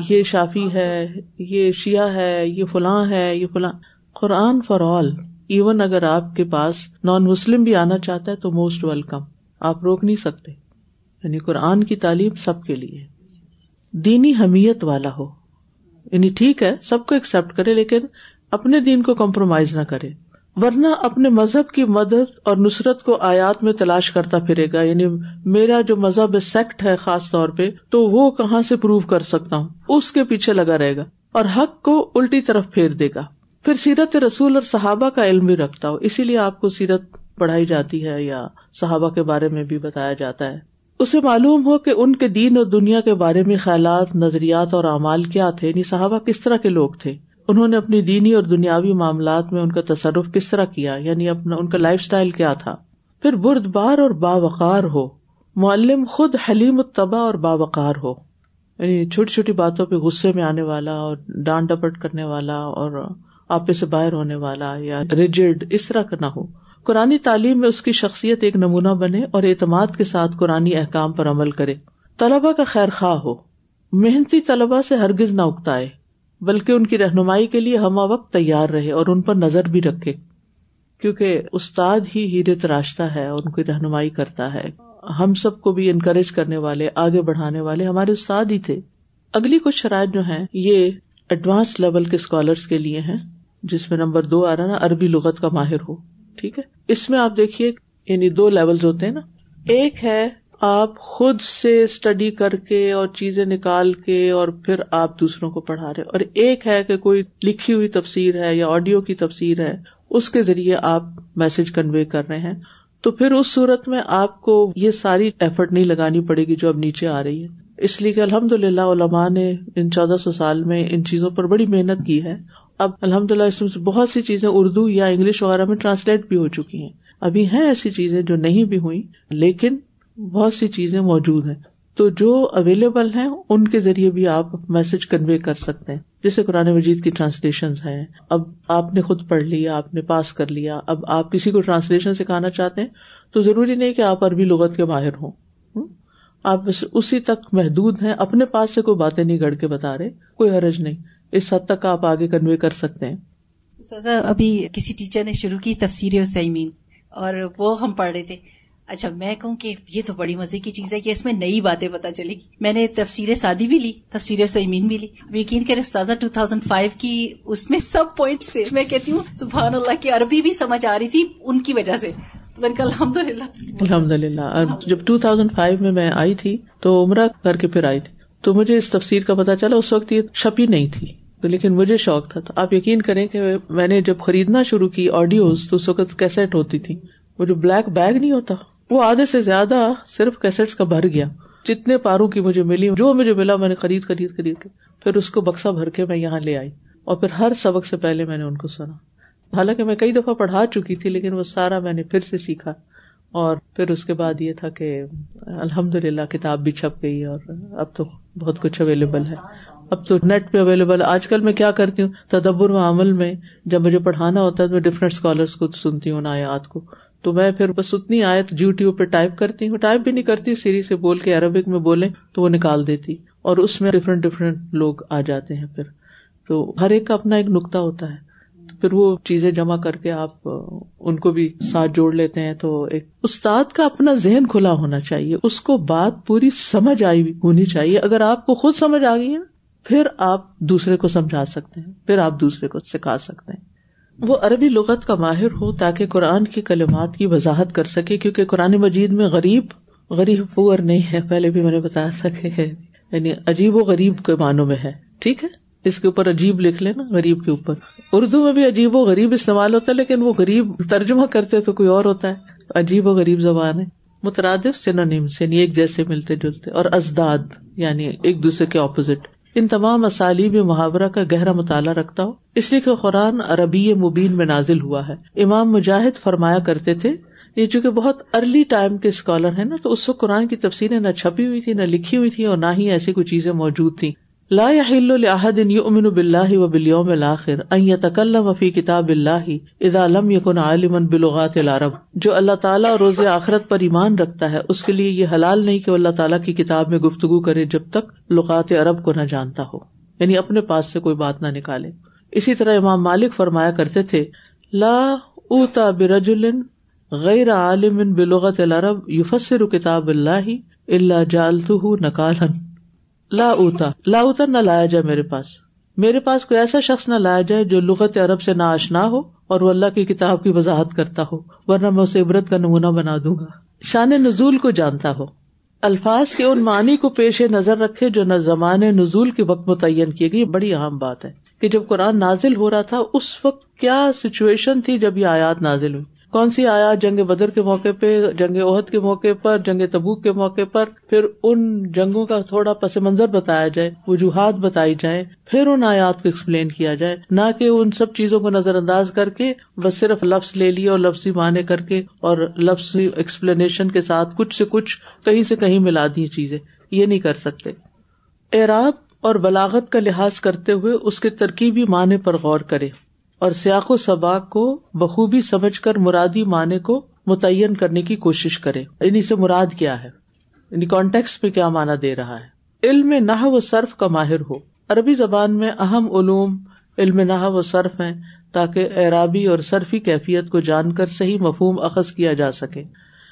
یہ شافی ہے، یہ شیعہ ہے، یہ فلاں ہے، یہ فلاں۔ قرآن فار آل ایون اگر آپ کے پاس نان مسلم بھی آنا چاہتا ہے تو موسٹ ویلکم آپ روک نہیں سکتے. یعنی قرآن کی تعلیم سب کے لیے. دینی حمیت والا ہو. یعنی ٹھیک ہے، سب کو ایکسپٹ کرے، لیکن اپنے دین کو کمپرومائز نہ کرے. ورنہ اپنے مذہب کی مدد اور نصرت کو آیات میں تلاش کرتا پھرے گا. یعنی میرا جو مذہب سیکٹ ہے خاص طور پہ، تو وہ کہاں سے پروو کر سکتا ہوں؟ اس کے پیچھے لگا رہے گا. اور حق کو الٹی طرف پھیر دے گا. پھر سیرت رسول اور صحابہ کا علم بھی رکھتا ہو۔ اسی لیے آپ کو سیرت پڑھائی جاتی ہے یا صحابہ کے بارے میں بھی بتایا جاتا ہے۔ اسے معلوم ہو کہ ان کے دین اور دنیا کے بارے میں خیالات، نظریات اور اعمال کیا تھے؟ یعنی صحابہ کس طرح کے لوگ تھے؟ انہوں نے اپنی دینی اور دنیاوی معاملات میں ان کا تصرف کس طرح کیا؟ یعنی اپنا، ان کا لائف اسٹائل کیا تھا؟ پھر برد بار اور باوقار ہو۔ معلم خود حلیم الطبا اور باوقار ہو۔ یعنی چھوٹی چھوٹی باتوں پہ غصے میں آنے والا اور ڈانٹ ڈپٹ کرنے والا اور آپے سے باہر ہونے والا یا ریجڈ اس طرح کا نہ ہو۔ قرآن تعلیم میں اس کی شخصیت ایک نمونہ بنے اور اعتماد کے ساتھ قرآن احکام پر عمل کرے۔ طلبا کا خیر خواہ ہو۔ محنتی طلبا سے ہرگز نہ اگتا ہے بلکہ ان کی رہنمائی کے لیے ہما وقت تیار رہے اور ان پر نظر بھی رکھے۔ کیونکہ استاد ہی ہیرے تراشتا ہے اور ان کی رہنمائی کرتا ہے۔ ہم سب کو بھی انکریج کرنے والے، آگے بڑھانے والے ہمارے استاد ہی تھے۔ اگلی کچھ شرائط جو ہیں، یہ ایڈوانس لیول کے اسکالرس کے لیے ہیں۔ جس میں نمبر دو آ رہا نا، عربی لغت کا ماہر ہو۔ ٹھیک ہے؟ اس میں آپ دیکھیے یعنی دو لیول ہوتے ہیں نا۔ ایک ہے، آپ خود سے اسٹڈی کر کے اور چیزیں نکال کے اور پھر آپ دوسروں کو پڑھا رہے اور ایک ہے کہ کوئی لکھی ہوئی تفسیر ہے یا آڈیو کی تفسیر ہے، اس کے ذریعے آپ میسج کنوے کر رہے ہیں۔ تو پھر اس صورت میں آپ کو یہ ساری ایفرٹ نہیں لگانی پڑے گی جو اب نیچے آ رہی ہے۔ اس لیے کہ الحمد للہ علماء نے ان چودہ سو سال میں ان چیزوں پر بڑی محنت کی ہے۔ اب الحمد للہ اس میں بہت سی چیزیں اردو یا انگلش وغیرہ میں ٹرانسلیٹ بھی ہو چکی ہیں۔ ابھی ہیں ایسی چیزیں جو نہیں بھی ہوئی لیکن بہت سی چیزیں موجود ہیں۔ تو جو اویلیبل ہیں، ان کے ذریعے بھی آپ میسج کنوے کر سکتے ہیں۔ جیسے قرآن مجید کی ٹرانسلیشن ہیں۔ اب آپ نے خود پڑھ لیا، آپ نے پاس کر لیا، اب آپ کسی کو ٹرانسلیشن سکھانا چاہتے ہیں، تو ضروری نہیں کہ آپ عربی لغت کے ماہر ہوں۔ آپ اسی تک محدود ہیں، اپنے پاس سے کوئی باتیں نہیں گڑ کے بتا رہے، کوئی حرج نہیں۔ اس حد تک آپ آگے کنوے کر سکتے ہیں۔ ابھی کسی ٹیچر نے شروع کی تفصیل سیمین اور وہ ہم پڑھ رہے تھے۔ اچھا میں کہوں کہ یہ تو بڑی مزے کی چیز ہے کہ اس میں نئی باتیں پتا چلے گی۔ میں نے تفسیر سادی بھی لی تفسیر سیمین بھی لی۔ اب یقین کرے استاذہ ٹو تھاؤزینڈ فائیو کی اس میں سب پوائنٹس تھے۔ میں کہتی ہوں سبحان اللہ کی عربی بھی سمجھ آ رہی تھی ان کی وجہ سے۔ الحمد للہ الحمد للہ جب ٹو تھاؤزینڈ فائیو میں میں آئی تھی تو عمرہ کر کے پھر آئی تھی۔ تو مجھے اس تفسیر کا پتا چلا اس وقت یہ چھپی نہیں تھی۔ لیکن مجھے شوق تھا، تو آپ یقین کریں کہ میں نے جب خریدنا شروع کی آڈیوز تو اس وقت کیسٹ ہوتی تھی۔ وہ جو بلیک بیگ نہیں ہوتا، وہ آدھے سے زیادہ صرف کیسٹ کا بھر گیا۔ جتنے پاروں کی مجھے ملی، جو مجھے ملا، میں نے خرید خرید خرید کے پھر اس کو بکسا بھر کے میں یہاں لے آئی۔ اور پھر ہر سبق سے پہلے میں نے ان کو سنا۔ حالانکہ میں کئی دفعہ پڑھا چکی تھی، لیکن وہ سارا میں نے پھر سے سیکھا۔ اور پھر اس کے بعد یہ تھا کہ الحمد للہ کتاب بھی چھپ گئی اور اب تو بہت کچھ اویلیبل ہے۔ اب تو نیٹ پہ اویلیبل آج کل میں کیا کرتی ہوں؟ تدبر و عمل میں جب مجھے پڑھانا ہوتا ہے تو میں ڈفرینٹ اسکالرس کو سنتی ہوں آیات کو۔ تو میں پھر بس اتنی آیت جی ٹیوب پہ ٹائپ کرتی ہوں۔ ٹائپ بھی نہیں کرتی سیری سے بول کے عربک میں بولے تو وہ نکال دیتی۔ اور اس میں ڈفرینٹ ڈفرینٹ لوگ آ جاتے ہیں پھر۔ تو ہر ایک کا اپنا ایک نقطہ ہوتا ہے۔ پھر وہ چیزیں جمع کر کے آپ ان کو بھی ساتھ جوڑ لیتے ہیں۔ تو ایک استاد کا اپنا ذہن کھلا ہونا چاہیے۔ اس کو بات پوری سمجھ آئی ہونی چاہیے۔ اگر آپ کو خود سمجھ آ گئی ہے پھر آپ دوسرے کو سمجھا سکتے ہیں، پھر آپ دوسرے کو سکھا سکتے ہیں۔ وہ عربی لغت کا ماہر ہو تاکہ قرآن کی کلمات کی وضاحت کر سکے، کیونکہ قرآن مجید میں غریب غریب پور نہیں ہے۔ پہلے بھی میں نے بتا سکے یعنی عجیب و غریب کے معنوں میں ہے۔ ٹھیک ہے؟ اس کے اوپر عجیب لکھ لینا، غریب کے اوپر۔ اردو میں بھی عجیب و غریب استعمال ہوتا ہے، لیکن وہ غریب ترجمہ کرتے تو کوئی اور ہوتا ہے۔ عجیب و غریب زبان ہے۔ مترادف سے نیم سے یعنی ایک جیسے ملتے جلتے، اور ازداد یعنی ایک دوسرے کے اپوزٹ ان تمام اسالیب محاورہ کا گہرا مطالعہ رکھتا ہو اس لیے کہ قرآن عربی مبین میں نازل ہوا ہے۔ امام مجاہد فرمایا کرتے تھے، یہ چونکہ بہت ارلی ٹائم کے اسکالر ہیں نا، تو اس وقت قرآن کی تفسیریں نہ چھپی ہوئی تھی نہ لکھی ہوئی تھی اور نہ ہی ایسی کوئی چیزیں موجود تھیں۔ لا يحل يؤمن بالله وباليوم الاخر ان يتكلم في كتاب الله اذا لم يكن عالما بلغات العرب. جو اللہ تعالیٰ اور روز آخرت پر ایمان رکھتا ہے، اس کے لیے یہ حلال نہیں کہ اللہ تعالیٰ کی کتاب میں گفتگو کرے جب تک لغات عرب کو نہ جانتا ہو یعنی اپنے پاس سے کوئی بات نہ نکالے۔ اسی طرح امام مالک فرمایا کرتے تھے، لا اوتا برجل غیر عالم بلغت العرب يفسر کتاب اللہ اللہ جالته نکالن لا اوتا لا اوتا نہ لایا جائے میرے پاس۔ میرے پاس کوئی ایسا شخص نہ لایا جائے جو لغت عرب سے نہ آشنا ہو اور وہ اللہ کی کتاب کی وضاحت کرتا ہو، ورنہ میں اسے عبرت کا نمونہ بنا دوں گا۔ شان نزول کو جانتا ہو۔ الفاظ کے ان معنی کو پیش نظر رکھے جو نہ زمان نزول کے وقت متعین کیے گئی بڑی اہم بات ہے کہ جب قرآن نازل ہو رہا تھا، اس وقت کیا سچویشن تھی جب یہ آیات نازل ہوئی؟ کون سی آیا جنگ بدر کے موقع پہ، جنگ عہد کے موقع پر، جنگ تبوک کے موقع پر؟ پھر ان جنگوں کا تھوڑا پس منظر بتایا جائے، وجوہات بتائی جائے پھر ان آیات کو ایکسپلین کیا جائے، نہ کہ ان سب چیزوں کو نظر انداز کر کے، بس صرف لفظ لے لیے اور لفظی معنی کر کے اور لفظی ایکسپلینیشن کے ساتھ کچھ سے کچھ کہیں سے کہیں ملا دی چیزیں۔ یہ نہیں کر سکتے۔ اعراب اور بلاغت کا لحاظ کرتے ہوئے اس کے ترکیبی معنی پر غور کرے اور سیاق و سباق کو بخوبی سمجھ کر مرادی معنی کو متعین کرنے کی کوشش کرے۔ یعنی سے مراد کیا ہے؟ یعنی کانٹیکس میں کیا مانا دے رہا ہے؟ علم نہ و صرف کا ماہر ہو۔ عربی زبان میں اہم علوم علم نہ و صرف ہیں تاکہ اعرابی اور صرفی کیفیت کو جان کر صحیح مفہوم اخذ کیا جا سکے۔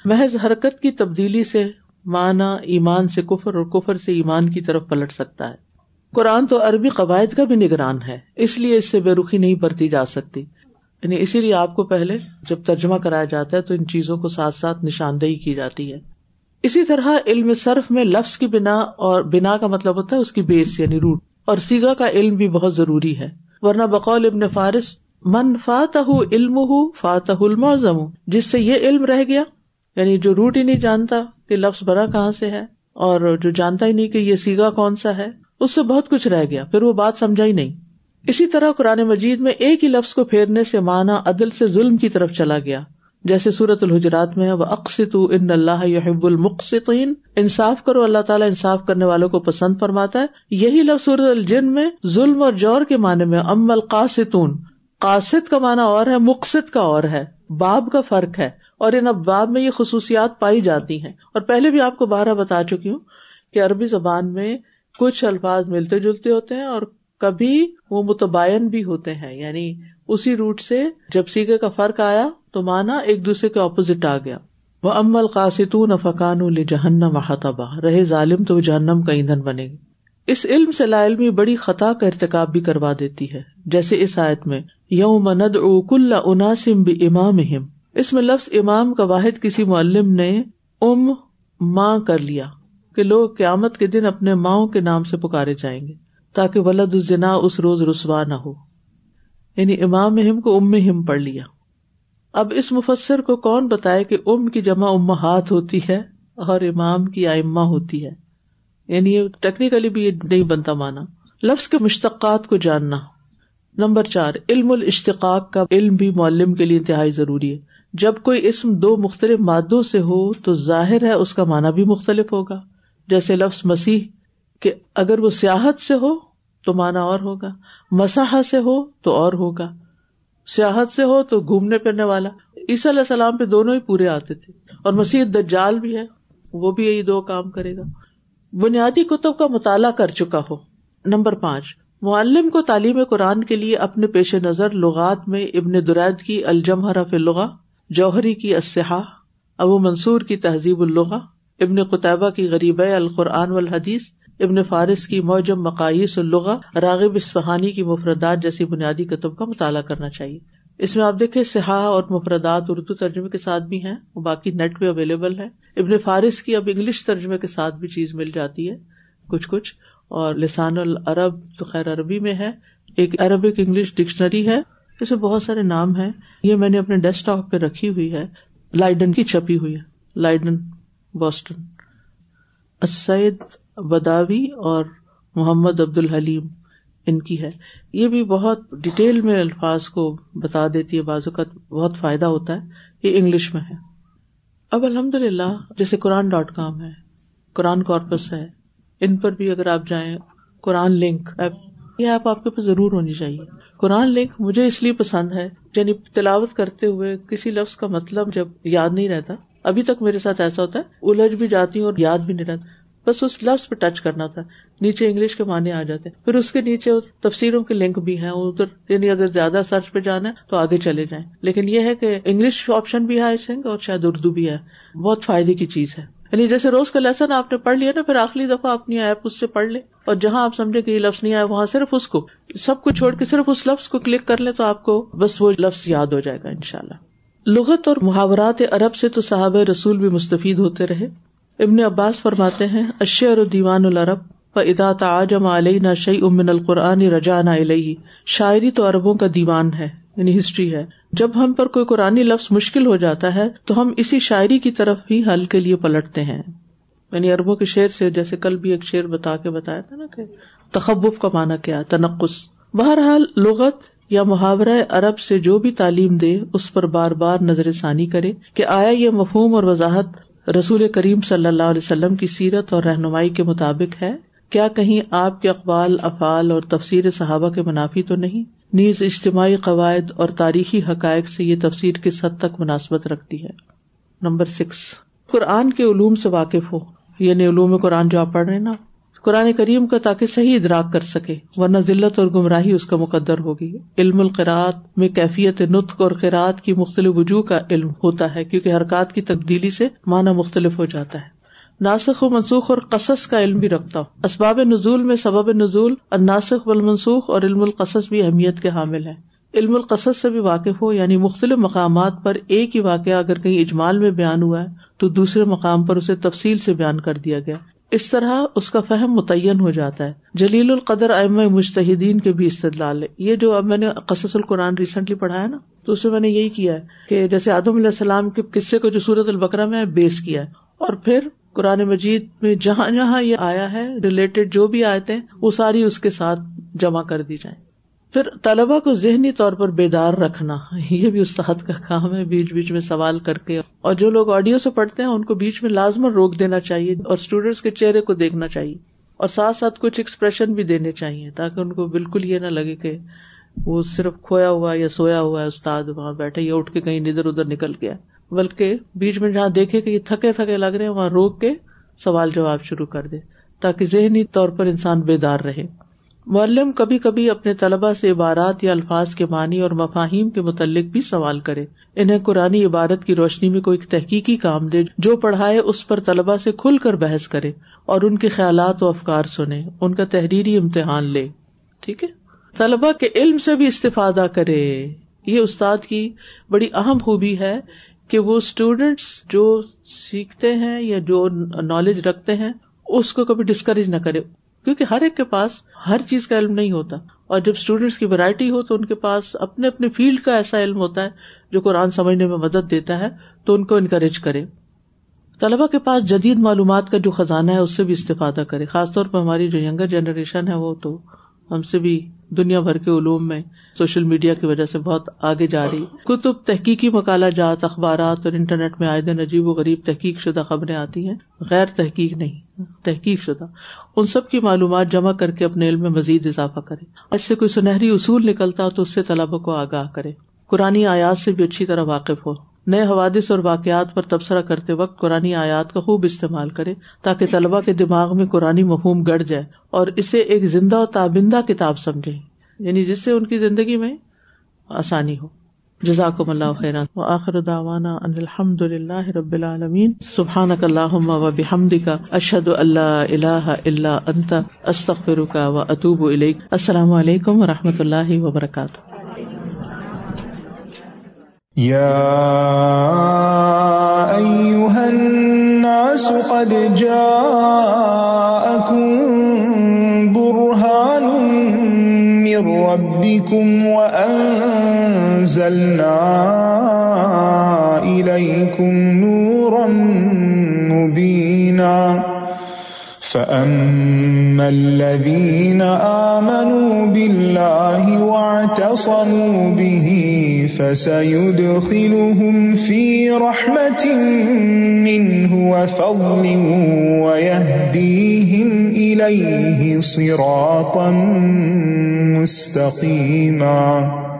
محض حرکت کی تبدیلی سے معنی ایمان سے کفر اور کفر سے ایمان کی طرف پلٹ سکتا ہے۔ قرآن تو عربی قواعد کا بھی نگران ہے، اس لیے اس سے بے رخی نہیں برتی جا سکتی۔ یعنی اسی لیے آپ کو پہلے جب ترجمہ کرایا جاتا ہے تو ان چیزوں کو ساتھ ساتھ نشاندہی کی جاتی ہے۔ اسی طرح علم صرف میں لفظ کی بنا اور بنا کا مطلب ہوتا ہے اس کی بیس یعنی روٹ، اور سیگا کا علم بھی بہت ضروری ہے۔ ورنہ بقول ابن فارس، من فاتح علم ہُ فاتح المعظم جس سے یہ علم رہ گیا یعنی جو روٹ ہی نہیں جانتا کہ لفظ بنا کہاں سے ہے، اور جو جانتا ہی نہیں کہ یہ سیگا کون سا ہے۔ اس سے بہت کچھ رہ گیا، پھر وہ بات سمجھا ہی نہیں۔ اسی طرح قرآن مجید میں ایک ہی لفظ کو پھیرنے سے مانا عدل سے ظلم کی طرف چلا گیا۔ جیسے سورت الحجرات میں وہ اقسط ان اللہ یحب المقسطین انصاف کرو، اللہ تعالیٰ انصاف کرنے والوں کو پسند فرماتا ہے۔ یہی لفظ سورت الجن میں ظلم اور جور کے معنی میں ام القاستون قاصد کا معنی اور ہے مقصد کا اور ہے۔ باب کا فرق ہے۔ اور ان اباب میں یہ خصوصیات پائی جاتی ہیں۔ اور پہلے بھی آپ کو بارہ بتا چکی ہوں کہ عربی زبان میں کچھ الفاظ ملتے جلتے ہوتے ہیں اور کبھی وہ متباین بھی ہوتے ہیں یعنی اسی روٹ سے جب سیگے کا فرق آیا تو مانا ایک دوسرے کے اپوزٹ آ گیا۔ وہ ام القاستون فقان جہنم محتبہ رہے ظالم تو وہ جہنم کا ایندھن بنے گی اس علم سے لا علمی بڑی خطا کا ارتقاب بھی کروا دیتی ہے۔ جیسے اس آیت میں، یوم ند او کل اناسم بھی امام اس میں لفظ امام کا واحد کسی معلم نے ام، ماں کر لیا۔ کہ لوگ قیامت کے دن اپنے ماؤں کے نام سے پکارے جائیں گے تاکہ ولد الزنا اس روز رسوا نہ ہو۔ یعنی امام ہم کو ام ہم پڑھ لیا۔ اب اس مفسر کو کون بتائے کہ ام کی جمع ام ہاتھ ہوتی ہے اور امام کی آئما ہوتی ہے۔ یعنی یہ ٹیکنیکلی بھی یہ نہیں بنتا مانا لفظ کے مشتقات کو جاننا۔ نمبر چار، علم الاشتقاق کا علم بھی معلم کے لیے انتہائی ضروری ہے۔ جب کوئی اسم دو مختلف مادوں سے ہو تو ظاہر ہے اس کا معنی بھی مختلف ہوگا۔ جیسے لفظ مسیح کہ اگر وہ سیاحت سے ہو تو مانا اور ہوگا مساح سے ہو تو اور ہوگا، سیاحت سے ہو تو گھومنے پھرنے والا۔ عیسی علیہ السلام پہ دونوں ہی پورے آتے تھے، اور مسیح دجال بھی ہے، وہ بھی یہی دو کام کرے گا۔ بنیادی کتب کا مطالعہ کر چکا ہو۔ نمبر پانچ، معلم کو تعلیم قرآن کے لیے اپنے پیش نظر لغات میں ابن درد کی الجمہ فلغا جوہری کی اسحا ابو منصور کی تہذیب الغا ابن قطبہ کی غریب القرآن والحدیث، ابن فارس کی موجم مقاص الغا راغب اسفہانی کی مفردات جیسی بنیادی کتب کا مطالعہ کرنا چاہیے۔ اس میں آپ دیکھیں سیاح اور مفردات اردو ترجمے کے ساتھ بھی ہیں، وہ باقی نیٹ پہ اویلیبل ہے ابن فارس کی اب انگلش ترجمے کے ساتھ بھی چیز مل جاتی ہے، کچھ کچھ۔ اور لسان العرب تو خیر عربی میں ہے۔ ایک عربک انگلش ڈکشنری ہے، اس میں بہت سارے نام ہے یہ میں نے اپنے ڈیسک ٹاپ پہ رکھی ہوئی ہے، لائڈن کی چھپی ہوئی ہے۔ لائڈن بوسٹن۔ سعید بداوی اور محمد عبد الحلیم ان کی ہے۔ یہ بھی بہت ڈیٹیل میں الفاظ کو بتا دیتی ہے، بعض اوقات بہت فائدہ ہوتا ہے۔ یہ انگلش میں ہے۔ اب الحمد للہ جیسے قرآن ڈاٹ کام ہے، قرآن کارپس ہے۔ ان پر بھی اگر آپ جائیں، قرآن لنک ایپ، یہ ایپ آپ کے پاس ضرور ہونی چاہیے۔ قرآن لنک مجھے اس لیے پسند ہے یعنی تلاوت کرتے ہوئے کسی لفظ کا مطلب جب یاد نہیں رہتا ابھی تک میرے ساتھ ایسا ہوتا ہے، الجھ بھی جاتی ہوں اور یاد بھی نہیں رہتا۔ بس اس لفظ پہ ٹچ کرنا تھا نیچے انگلش کے معنی آ جاتے ہیں۔ پھر اس کے نیچے تفسیروں کے لنک بھی ہیں۔ ادھر یعنی اگر زیادہ سرچ پہ جانا ہے تو آگے چلے جائیں۔ لیکن یہ ہے کہ انگلش آپشن بھی ہے اور شاید اردو بھی ہے۔ بہت فائدے کی چیز ہے۔ یعنی جیسے روز کا لیسن آپ نے پڑھ لیا نا، پھر آخری دفعہ اپنی ایپ اس سے پڑھ لے اور جہاں آپ سمجھے کہ یہ لفظ نہیں آیا، وہاں صرف اس کو، سب کو چھوڑ کے صرف اس لفظ کو کلک کر لے تو آپ کو بس وہ لفظ یاد ہو جائے گا ان شاء اللہ لغت اور محاورات عرب سے تو صحاب رسول بھی مستفید ہوتے رہے۔ ابن عباس فرماتے ہیں اشعر دیوان العرب و ادا تعجم علیہ شعی امن القرآن رجان علیہ شاعری تو اربوں کا دیوان ہے یعنی ہسٹری ہے۔ جب ہم پر کوئی قرآن لفظ مشکل ہو جاتا ہے، تو ہم اسی شاعری کی طرف ہی حل کے لیے پلٹتے ہیں۔ یعنی اربوں کے شعر سے، جیسے کل بھی ایک شعر بتا کے بتایا تھا نا کہ تخبف کا معنی کیا تنقص۔ بہرحال لغت یا محاورہ عرب سے جو بھی تعلیم دے، اس پر بار بار نظر ثانی کرے کہ آیا یہ مفہوم اور وضاحت رسول کریم صلی اللہ علیہ وسلم کی سیرت اور رہنمائی کے مطابق ہے؟ کیا کہیں آپ کے اقبال افعال اور تفسیر صحابہ کے منافی تو نہیں؟ نیز اجتماعی قواعد اور تاریخی حقائق سے یہ تفسیر کس حد تک مناسبت رکھتی ہے؟ Number six. قرآن کے علوم سے واقف ہو یعنی علوم قرآن جو آپ پڑھ رہے نا قرآن کریم کا تاکہ صحیح ادراک کر سکے، ورنہ ذلت اور گمراہی اس کا مقدر ہوگی۔ علم القرات میں کیفیت نطق اور قرآت کی مختلف وجوہ کا علم ہوتا ہے، کیونکہ حرکات کی تبدیلی سے معنی مختلف ہو جاتا ہے۔ ناسخ و منسوخ اور قصص کا علم بھی رکھتا ہوں اسباب نزول میں سبب نزول اور ناسخ و منسوخ اور علم القصص بھی اہمیت کے حامل ہے علم القصص سے بھی واقف ہو یعنی مختلف مقامات پر ایک ہی واقعہ اگر کہیں اجمال میں بیان ہوا ہے، تو دوسرے مقام پر اسے تفصیل سے بیان کر دیا گیا۔ اس طرح اس کا فہم متعین ہو جاتا ہے۔ جلیل القدر ام مشتحدین کے بھی استدلال ہے یہ جو اب میں نے قصص القرآن ریسنٹلی پڑھا ہے نا، تو اسے میں نے یہی کیا ہے کہ جیسے آدم علیہ السلام کے قصے کو جو سورت البکرا میں بیس کیا ہے، اور پھر قرآن مجید میں جہاں جہاں یہ آیا ہے ریلیٹڈ جو بھی آئے تھے وہ ساری اس کے ساتھ جمع کر دی جائیں۔ پھر طلبا کو ذہنی طور پر بیدار رکھنا، یہ بھی استاد کا کام ہے، بیچ بیچ میں سوال کر کے۔ اور جو لوگ آڈیو سے پڑھتے ہیں، ان کو بیچ میں لازمن روک دینا چاہیے اور اسٹوڈینٹس کے چہرے کو دیکھنا چاہیے۔ اور ساتھ ساتھ کچھ ایکسپریشن بھی دینے چاہیے، تاکہ ان کو بالکل یہ نہ لگے کہ وہ صرف کھویا ہوا یا سویا ہوا ہے، استاد وہاں بیٹھے یا اٹھ کے کہیں ادھر ادھر نکل گیا۔ بلکہ بیچ میں جہاں دیکھے کہ یہ تھکے تھکے لگ رہے ہیں، وہاں روک کے سوال جواب شروع کر دے، تاکہ ذہنی طور پر انسان بیدار رہے۔ معلم کبھی کبھی اپنے طلبا سے عبارات یا الفاظ کے معنی اور مفاہیم کے متعلق بھی سوال کرے۔ انہیں قرآن عبارت کی روشنی میں کوئی تحقیقی کام دے جو پڑھائے اس پر طلبا سے کھل کر بحث کرے اور ان کے خیالات و افکار سنے، ان کا تحریری امتحان لے۔ ٹھیک ہے؟ طلبا کے علم سے بھی استفادہ کرے۔ یہ استاد کی بڑی اہم خوبی ہے کہ وہ اسٹوڈینٹس جو سیکھتے ہیں یا جو نالج رکھتے ہیں، اس کو کبھی ڈسکریج نہ کرے۔ کیونکہ ہر ایک کے پاس ہر چیز کا علم نہیں ہوتا۔ اور جب اسٹوڈینٹس کی ورائٹی ہو تو ان کے پاس اپنے اپنے فیلڈ کا ایسا علم ہوتا ہے جو قرآن سمجھنے میں مدد دیتا ہے، تو ان کو انکریج کرے۔ طلبا کے پاس جدید معلومات کا جو خزانہ ہے، اس سے بھی استفادہ کرے۔ خاص طور پر ہماری جو ینگر جنریشن ہے، وہ تو ہم سے بھی دنیا بھر کے علوم میں سوشل میڈیا کی وجہ سے بہت آگے جا رہی۔ کتب، تحقیقی مکالا جات، اخبارات اور انٹرنیٹ میں آئے دن عجیب و غریب تحقیق شدہ خبریں آتی ہیں۔ غیر تحقیق نہیں، تحقیق شدہ۔ ان سب کی معلومات جمع کر کے اپنے علم میں مزید اضافہ کرے اس سے کوئی سنہری اصول نکلتا تو اس سے طلبا کو آگاہ کرے قرآن آیات سے بھی اچھی طرح واقف ہو نئے حوادث اور واقعات پر تبصرہ کرتے وقت قرآن آیات کا خوب استعمال کرے تاکہ طلبا کے دماغ میں قرآن مفہوم گڑ جائے اور اسے ایک زندہ و تابندہ کتاب سمجھے۔ یعنی جس سے ان کی زندگی میں آسانی ہو۔ جزاک اللہ خیران۔ و آخر داوانا ان الحمد للہ رب العالمین۔ سبحان اللہ و بحمد کا اشد اللہ اللہ اللہ انت استخر کا و اطوب السلام علیکم و رحمۃ اللہ وبرکاتہ۔ يا أيها الناس قد جاءكم برهان من ربكم وأنزلنا إليكم فأما الذين آمنوا بالله واعتصموا به فسيدخلهم في رحمة منه وفضل ويهديهم إليه صراطا مستقيما